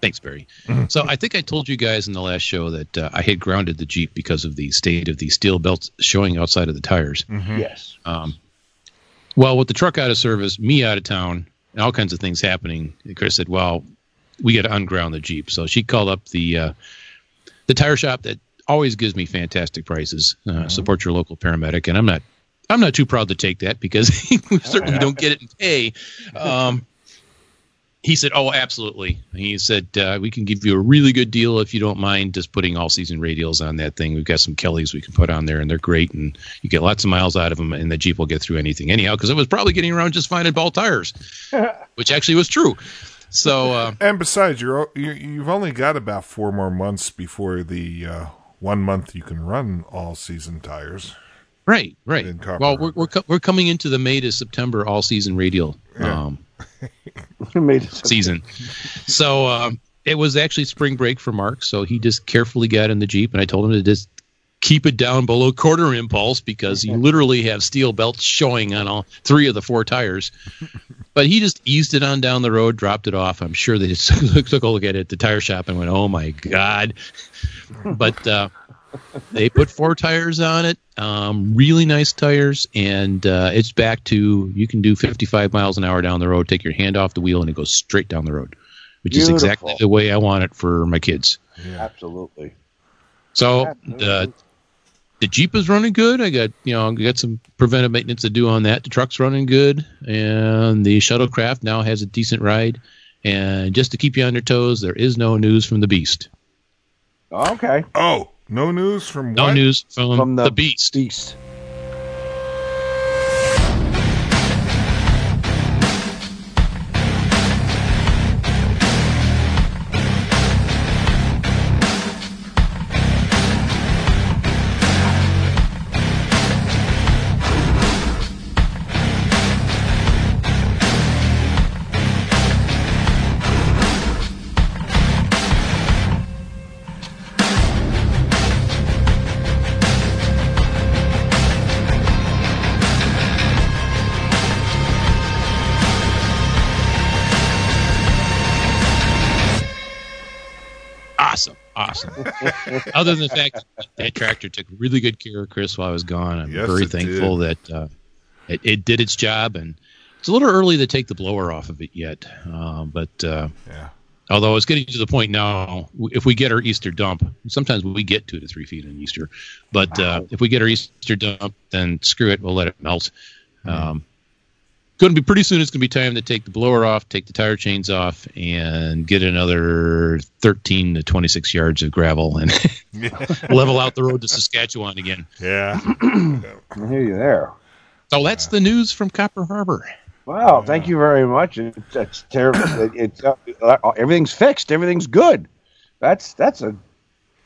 Thanks, Barry. So I think I told you guys in the last show that uh, I had grounded the Jeep because of the state of the steel belts showing outside of the tires. Yes. Um, well, with the truck out of service, me out of town, and all kinds of things happening, Chris said, "Well, we got to unground the Jeep." So she called up the uh, the tire shop that always gives me fantastic prices. Uh, Support your local paramedic, and I'm not I'm not too proud to take that because we certainly don't get it in pay. Um, he said, "Oh, absolutely." He said, uh, "We can give you a really good deal if you don't mind just putting all-season radials on that thing. We've got some Kellys we can put on there, and they're great, and you get lots of miles out of them, and the Jeep will get through anything anyhow because it was probably getting around just fine in ball tires, which actually was true." So, uh, And besides, you're, o- you you've only got about four more months before the uh, one month you can run all season tires. right, right. Well, we're we're, co- we're coming into the May to September all-season radial um, Made it so- season. So um, it was actually spring break for Mark, so he just carefully got in the Jeep, and I told him to just keep it down below quarter impulse because you literally have steel belts showing on all three of the four tires. But he just eased it on down the road, dropped it off. I'm sure they just took a look at it at the tire shop and went, "Oh my god!" But uh, they put four tires on it, um, really nice tires, and uh, it's back to you can do 55 miles an hour down the road. Take your hand off the wheel, and it goes straight down the road, which is exactly the way I want it for my kids. Absolutely. So the the Jeep is running good. I got you know I got some preventive maintenance to do on that. The truck's running good, and the shuttlecraft now has a decent ride. And just to keep you on your toes, there is no news from the Beast. Okay. Oh, no news from No what? news from, From the, the Beast. Beast. Other than the fact that, that tractor took really good care of Chris while I was gone, I'm Yes, very thankful that uh, it, it did its job. And it's a little early to take the blower off of it yet, uh, but uh, Yeah. although it's getting to the point now, if we get our Easter dump, sometimes we get two to three feet in Easter, but uh, if we get our Easter dump, then screw it, we'll let it melt. Um, going to be pretty soon. It's going to be time to take the blower off, take the tire chains off, and get another 13 to 26 yards of gravel and level out the road to Saskatchewan again. Yeah. I hear you there. So that's the news from Copper Harbor. Wow, thank you very much. It, that's terrible. it, it's uh, uh, everything's fixed. Everything's good. That's that's a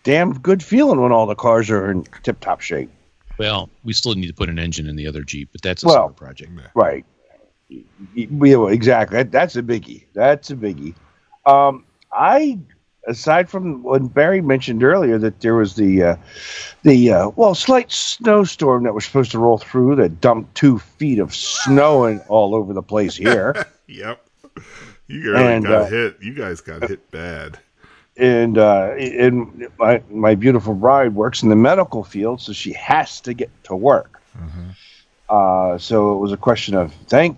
damn good feeling when all the cars are in tip-top shape. Well, we still need to put an engine in the other Jeep, but that's a Well, summer project. Right. Yeah, exactly. That, that's a biggie. That's a biggie. Um, I, aside from what Barry mentioned earlier, that there was the, uh, the uh, well, slight snowstorm that was supposed to roll through that dumped two feet of snow in, all over the place here. Yep. You really And, got uh, hit. You guys got hit bad. and uh, and my my beautiful bride works in the medical field, so she has to get to work. Uh, so it was a question of thank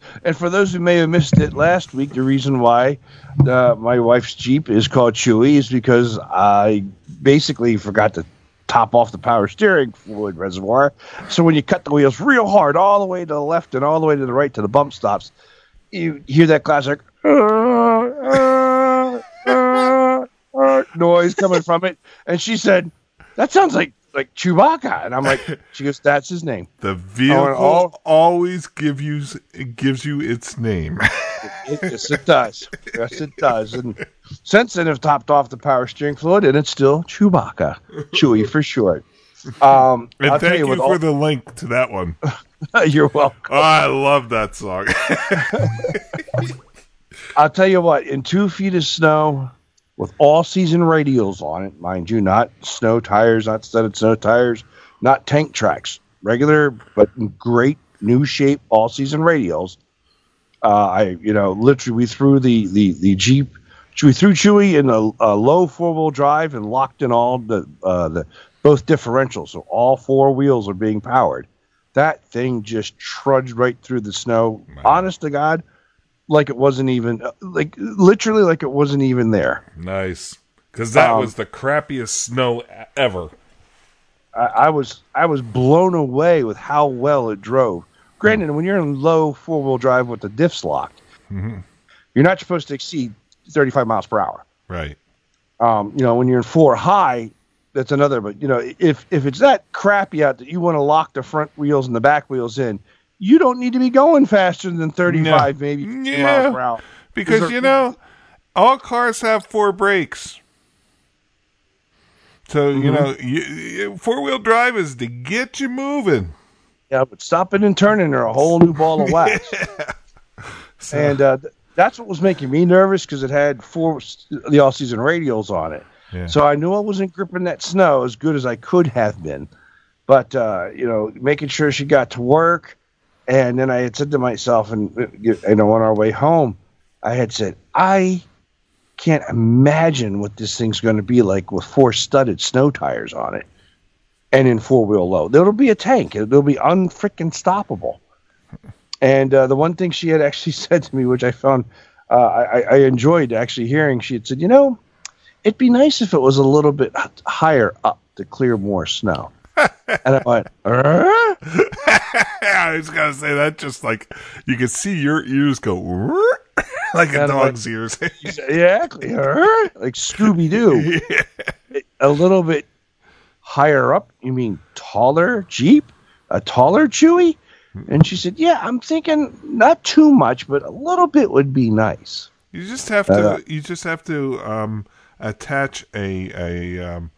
And for those who may have missed it last week, the reason why uh, my wife's Jeep is called Chewy is because I basically forgot to top off the power steering fluid reservoir. So when you cut the wheels real hard, all the way to the left and all the way to the right to the bump stops, you hear that classic "Uh, uh, uh, uh," noise coming from it. And she said, "That sounds like like Chewbacca." And I'm like, "She goes, that's his name." The vehicle all- always give you gives you its name. yes, it does. Yes, it does. And since then, have topped off the power steering fluid, and it's still Chewbacca, Chewy for short. Um, and I'll thank you, you, for all, the link to that one. you're welcome. Oh, I love that song. I'll tell you what. In two feet of snow, with all season radials on it, mind you, not snow tires, not studded snow tires, not tank tracks, regular but great new shape all season radials. Uh, I, you know, literally we threw the the the Jeep, we threw Chewy in a, a low four wheel drive and locked in all the uh, the both differentials, so all four wheels are being powered. That thing just trudged right through the snow. Honest to God, like it wasn't even like literally like it wasn't even there. nice. Because that Um, was the crappiest snow ever. I, I was I was blown away with how well it drove. Granted, when you're in low four wheel drive with the diffs locked, you're not supposed to exceed 35 miles per hour. Right. Um, you know, when you're in four high, that's another. But you know, if if it's that crappy out that you want to lock the front wheels and the back wheels in, you don't need to be going faster than 35, maybe Yeah. miles per hour. Because, you know, all cars have four brakes. So, you know, you, four wheel drive is to get you moving. Yeah, but stopping and turning are a whole new ball of wax. and uh, th- that's what was making me nervous because it had four the all season radials on it. Yeah. So I knew I wasn't gripping that snow as good as I could have been. But uh, you know, making sure she got to work, and then I had said to myself, and you know, on our way home, I had said, I can't imagine what this thing's going to be like with four studded snow tires on it, and in four wheel low. It'll be a tank. It'll be unfreaking stoppable. And uh, the one thing she had actually said to me, which I found uh, I, I enjoyed actually hearing, she had said, "You know, it'd be nice if it was a little bit higher up to clear more snow." And I went, "Uh?" I was going to say that just like you could see your ears go like a And I'm dog's ears. exactly, "Uh?" like Scooby Doo. A little bit higher up. You mean taller Jeep? A taller Chewy? And she said, "Yeah, I'm thinking not too much, but a little bit would be nice." You just have to. Uh, you just have to um, attach a a um,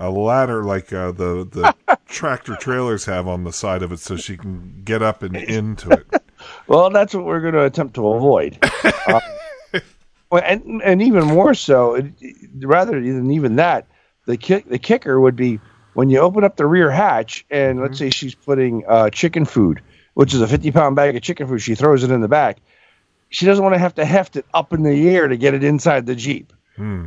a ladder like uh, the the tractor trailers have on the side of it, so she can get up and into it. Well, that's what we're going to attempt to avoid. Uh, and and even more so, it, rather than even that, the kick the kicker would be when you open up the rear hatch, and let's say she's putting uh, chicken food, which is a fifty pound bag of chicken food. She throws it in the back. She doesn't want to have to heft it up in the air to get it inside the jeep. Hmm.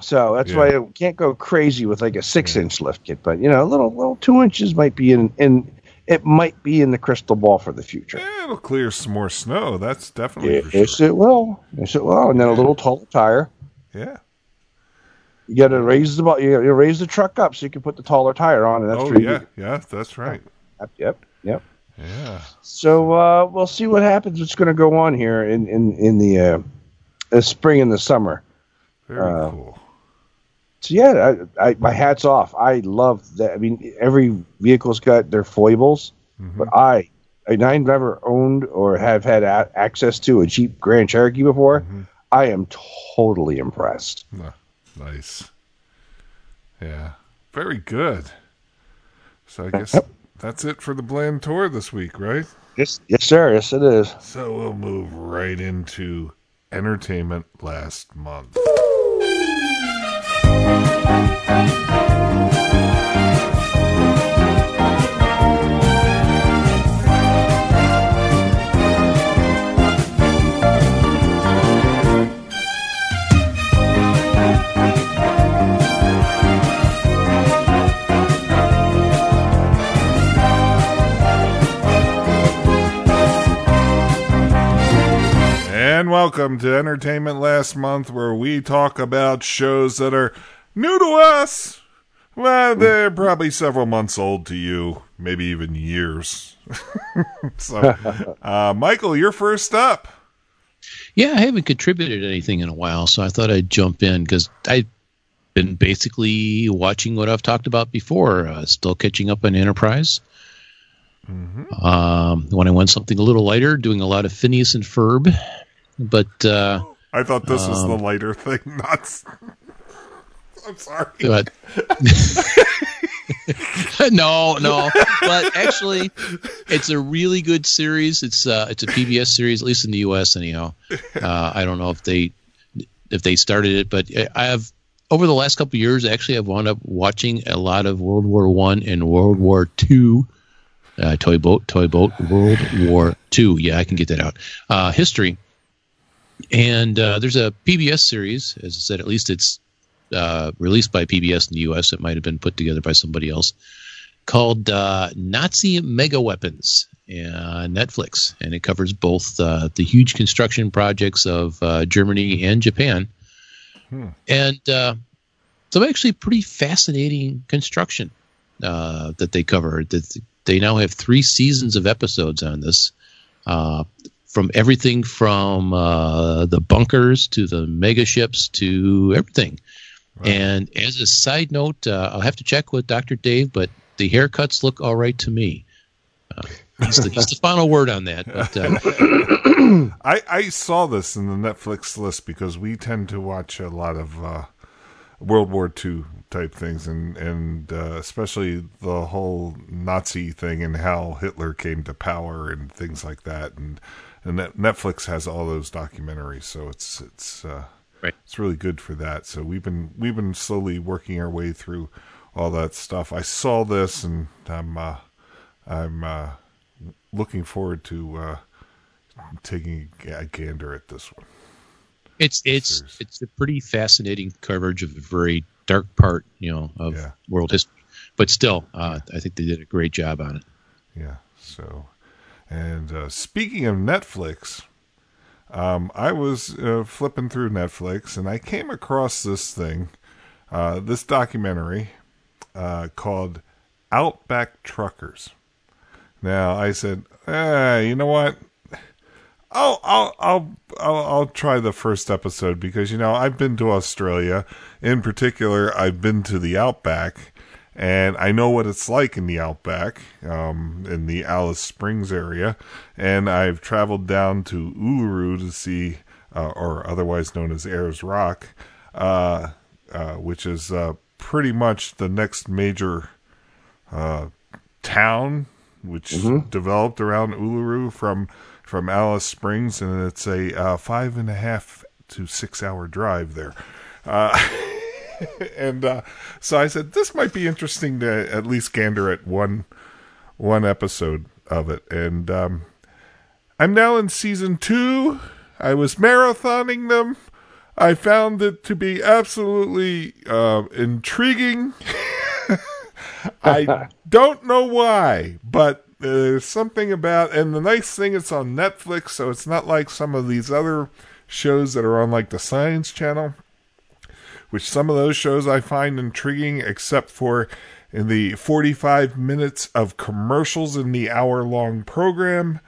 So that's Yeah. why it can't go crazy with like a six inch lift kit, but you know, a little little two inches might be in in it might be in the crystal ball for the future. Eh, it'll clear some more snow. That's definitely Yeah, for sure. Yes, it will. Yes, it will. And then a little taller tire. Yeah. You got to raise the you gotta raise the truck up so you can put the taller tire on, and that's oh yeah, yeah. That's right. Yep, yep, yep. Yeah. So uh, we'll see what happens. What's going to go on here in in in the, uh, the spring and the summer. Very Uh, cool. So yeah, I, I, my hats off. I love that. I mean, every vehicle's got their foibles, Mm-hmm. but I, and I never owned or have had a- access to a Jeep Grand Cherokee before. Mm-hmm. I am totally impressed. Nice. Yeah. Very good. So I guess that's it for the Bland Tour this week, right? Yes, yes, sir. Yes, it is. So we'll move right into entertainment last month. And welcome to Entertainment Last Month, where we talk about shows that are new to us. Well, they're probably several months old to you, maybe even years. so, uh, Michael, you're first up. Yeah, I haven't contributed anything in a while, so I thought I'd jump in because I've been basically watching what I've talked about before. Uh, still catching up on Enterprise. Um, when I want something a little lighter, doing a lot of Phineas and Ferb, but uh, I thought this was the lighter thing, not. I'm sorry. but no, no. But actually, it's a really good series. It's uh, it's a PBS series, at least in the U.S. Anyhow, uh, I don't know if they if they started it, but I have over the last couple years. Actually, I've wound up watching a lot of World War One and World War Two. Uh, toy boat, toy boat, World War Two. Yeah, I can get that out. Uh, history, and uh, there's a PBS series. As I said, at least it's uh, released by PBS in the U.S. It might have been put together by somebody else called uh, Nazi Mega Weapons, uh, Netflix, and it covers both uh, the huge construction projects of uh, Germany and Japan, and uh, some actually pretty fascinating construction uh, that they cover. That they now have three seasons of episodes on this. Uh, from everything from uh, the bunkers to the mega ships to everything. And as a side note, uh, I'll have to check with Dr. Dave, but the haircuts look all right to me. Uh, he's, the, he's the final word on that. But uh, I, I saw this in the Netflix list because we tend to watch a lot of uh, World War II type things, and and uh, especially the whole Nazi thing and how Hitler came to power and things like that. And and Netflix has all those documentaries, so it's it's uh, Right. it's really good for that. So we've been we've been slowly working our way through all that stuff. I saw this, and I'm uh, I'm uh, looking forward to. Uh, taking a gander at this one. it's it's it's a pretty fascinating coverage of a very dark part, you know, of Yeah. world history. But still, uh, I think they did a great job on it. Yeah. So, and uh, speaking of Netflix, um, I was uh, flipping through Netflix and I came across this thing, uh, this documentary uh, called Outback Truckers. Now I said, eh, you know what? I'll, I'll I'll I'll I'll try the first episode because you know I've been to Australia. In particular, I've been to the Outback, and I know what it's like in the Outback, um, in the Alice Springs area. And I've traveled down to Uluru to see, uh, or otherwise known as Ayers Rock, uh, uh, which is uh, pretty much the next major uh, town, which developed around Uluru from from Alice Springs, and it's a uh, five and a half to six hour drive there. And uh, so I said this might be interesting to at least gander at one one episode of it, and um, I'm now in season two. I was marathoning them. I found it to be absolutely uh, intriguing. I don't know why, but there's something about, and the nice thing, it's on Netflix, so it's not like some of these other shows that are on like the Science Channel, which some of those shows I find intriguing, except for in the 45 minutes of commercials in the hour long program.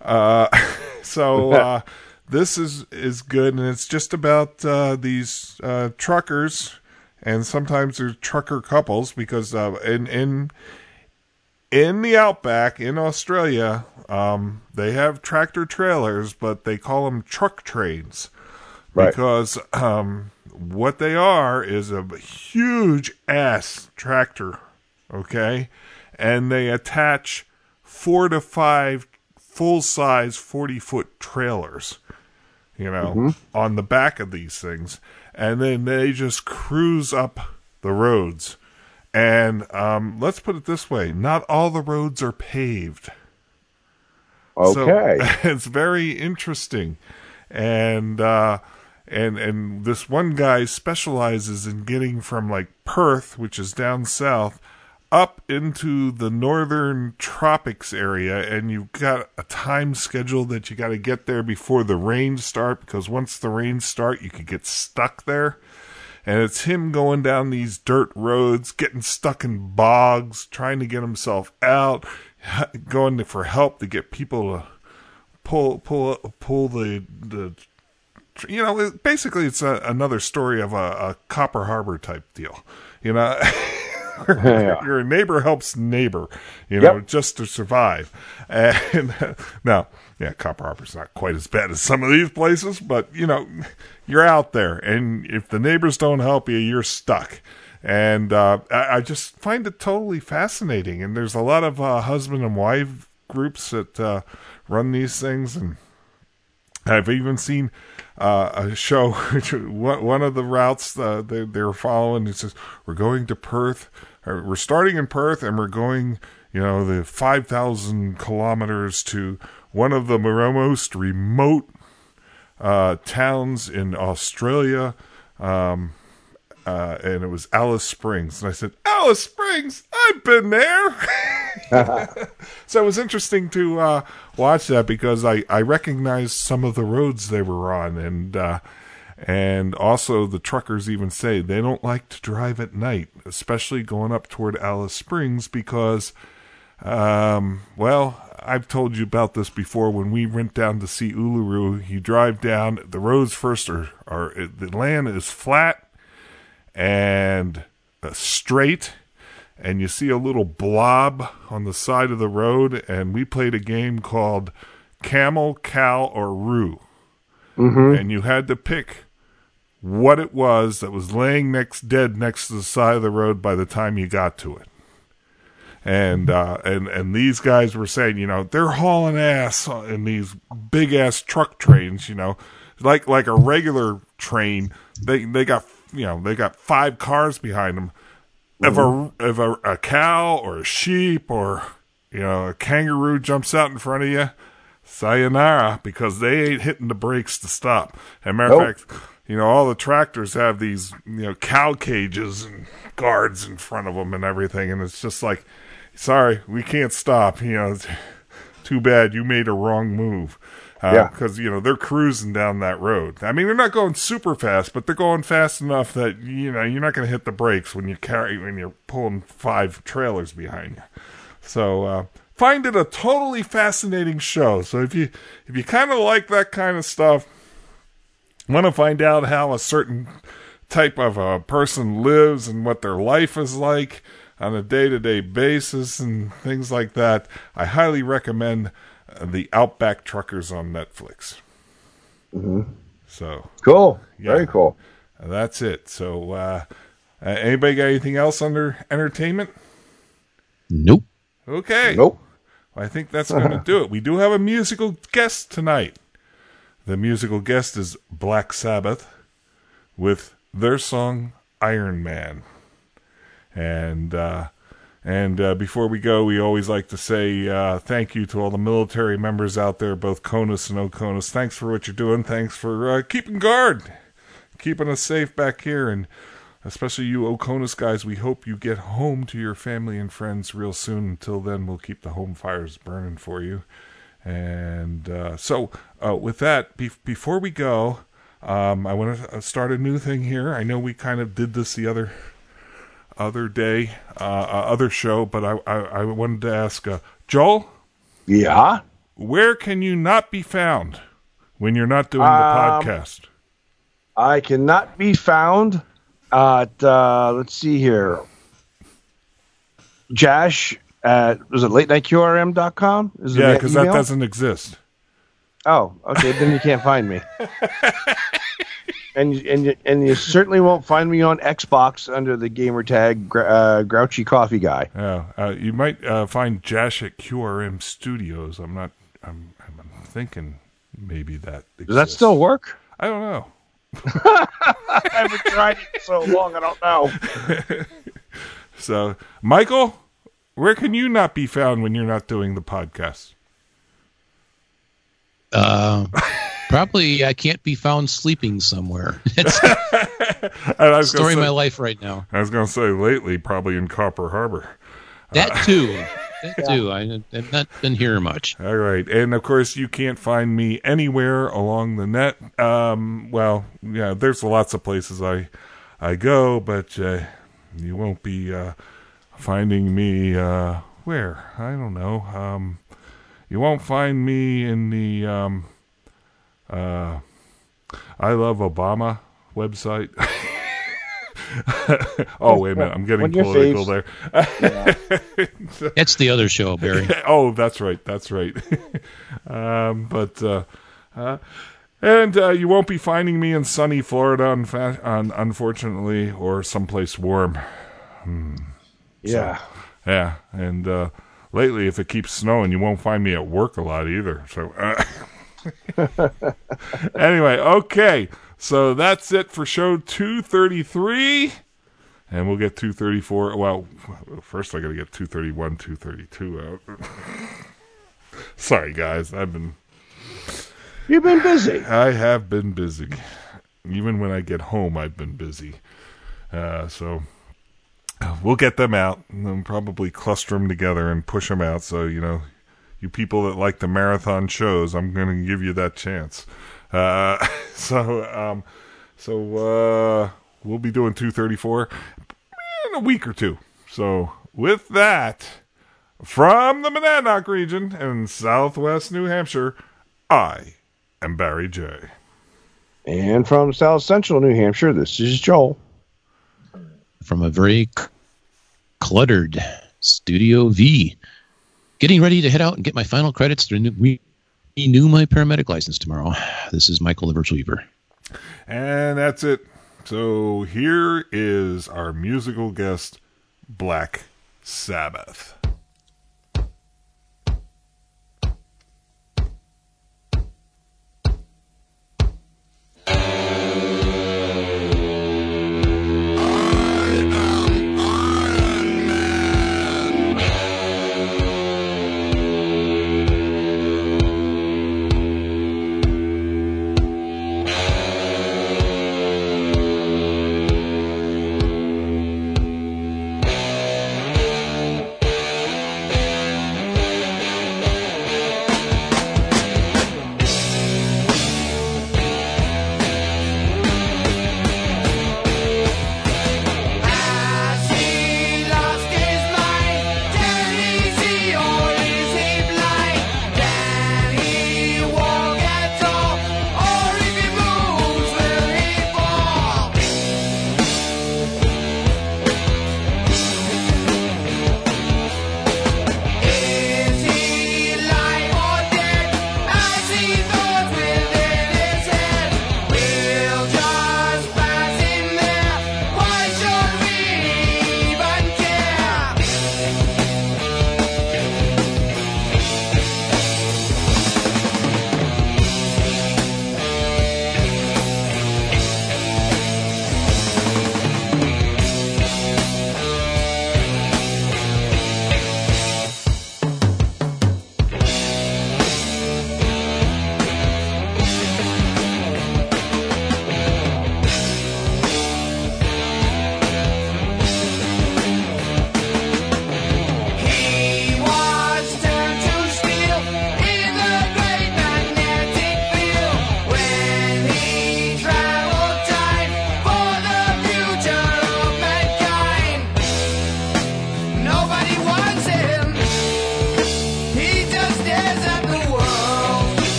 Uh, so uh, this is is good, and it's just about uh, these uh, truckers, and sometimes they're trucker couples because uh, in in in the outback in Australia, um, they have tractor trailers, but they call them truck trains Right. because um, what they are is a huge ass tractor, okay, and they attach four to five full size forty foot trailers, you know, on the back of these things, and then they just cruise up the roads. And um, let's put it this way: not all the roads are paved. Okay. So it's very interesting. And uh and and this one guy specializes in getting from like Perth, which is down south, up into the northern tropics area. And you've got a time schedule that you got to get there before the rains start because once the rains start you could get stuck there. And it's him going down these dirt roads, getting stuck in bogs, trying to get himself out, going for help to get people to pull pull pull the the you know it- basically it's a, another story of a, a Copper Harbor type deal, you know. Yeah. Your neighbor helps neighbor, you know, Yep. just to survive. And now, yeah, Copper Harbor's not quite as bad as some of these places, but you know, you're out there, and if the neighbors don't help you, you're stuck. And uh, I, I just find it totally fascinating. And there's a lot of uh, husband and wife groups that uh, run these things, and I've even seen uh, a show, one of the routes uh, they, they're following. It says we're going to Perth. We're starting in Perth, and we're going, you know, the five thousand kilometers to one of the most remote uh, towns in Australia. Um, uh, and it was Alice Springs. And I said, Alice Springs, I've been there. so it was interesting to uh, watch that because I, I recognized some of the roads they were on. And, uh, and also the truckers even say they don't like to drive at night, especially going up toward Alice Springs because, um, well, I've told you about this before. When we went down to see Uluru, you drive down, the roads first are, are the land is flat and uh, straight and you see a little blob on the side of the road and we played a game called camel cow or roo and you had to pick what it was that was laying next dead next to the side of the road by the time you got to it and uh, and and these guys were saying, you know, they're hauling ass in these big ass truck trains, you know, like like a regular train. They they got you know they got five cars behind them. If a mm-hmm. if a, a cow or a sheep or you know a kangaroo jumps out in front of you, sayonara because they ain't hitting the brakes to stop. And matter Nope. of fact, you know all the tractors have these you know cow cages and guards in front of them and everything, and it's just like, sorry, we can't stop. You know, it's too bad you made a wrong move. Uh, Yeah. Because, you know, they're cruising down that road. I mean, they're not going super fast, but they're going fast enough that, you know, you're not going to hit the brakes when you carry, when you're pulling five trailers behind you. So, uh, find it a totally fascinating show. So if you, if you kind of like that kind of stuff, want to find out how a certain type of a person lives and what their life is like on a day-to-day basis and things like that, I highly recommend the Outback Truckers on Netflix. So Cool. Yeah. Very cool. That's it. So, uh, uh, anybody got anything else under entertainment? Nope. Okay. Nope. I think that's going to do it. We do have a musical guest tonight. The musical guest is Black Sabbath with their song Iron Man. And uh, and uh, before we go, we always like to say uh, thank you to all the military members out there, both CONUS and OCONUS. Thanks for what you're doing. Thanks for uh, keeping guard, keeping us safe back here, and especially you OCONUS guys. We hope you get home to your family and friends real soon. Until then, we'll keep the home fires burning for you. And uh, so, uh, with that, be- before we go, um, I want to start a new thing here. I know we kind of did this the other other day, uh, uh, other show, but I, I, I wanted to ask uh, Joel, Yeah. where can you not be found when you're not doing the Um, podcast? I cannot be found at uh, let's see here. Jash at was it late night QRM.com? Is Yeah, because that doesn't exist. Oh, okay, then you can't find me. and you, and and you certainly won't find me on Xbox under the gamer tag uh, Grouchy Coffee Guy. Yeah, uh, you might uh, find Jash at QRM Studios. I'm not. I'm, I'm thinking maybe that. Does that still work? I don't know. I haven't tried it so long. I don't know. So, Michael, where can you not be found when you're not doing the podcast? Uh, probably I can't be found sleeping somewhere. It's And I story of my life right now. I was going to say lately, probably in Copper Harbor. That too. That too. I, I've not been here much. All right, and of course you can't find me anywhere along the net. Um, well, yeah, there's lots of places I I go, but uh, you won't be uh, finding me uh, where I don't know. Um, you won't find me in the um, uh, I love Obama website. oh wait a minute, I'm getting One political faves. there. That's the other show, Barry. oh, that's right. That's right. um, but uh, uh, and uh, you won't be finding me in sunny Florida, unfa- un- unfortunately, or someplace warm. Yeah. Yeah, and uh, lately, if it keeps snowing, you won't find me at work a lot either. So. Anyway, okay. So that's it for show 233. And we'll get 234. Well, first I got to get 231, 232 out. Sorry, guys. I've been, You've been busy. I have been busy. Even when I get home, I've been busy. Uh, so we'll get them out and then probably cluster them together and push them out. So, you know, you people that like the marathon shows, I'm going to give you that chance. Uh, so, um, so, uh, we'll be doing 234 in a week or two. So, with that, from the Monadnock region in southwest New Hampshire, I am Barry J. And from South Central New Hampshire, this is Joel. From a very c- cluttered Studio V. Getting ready to head out and get my final credits to renew, renew my paramedic license tomorrow. This is Michael the Virtual Weaver. And that's it. So here is our musical guest, Black Sabbath.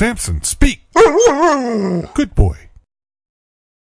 Samson, speak. Good boy.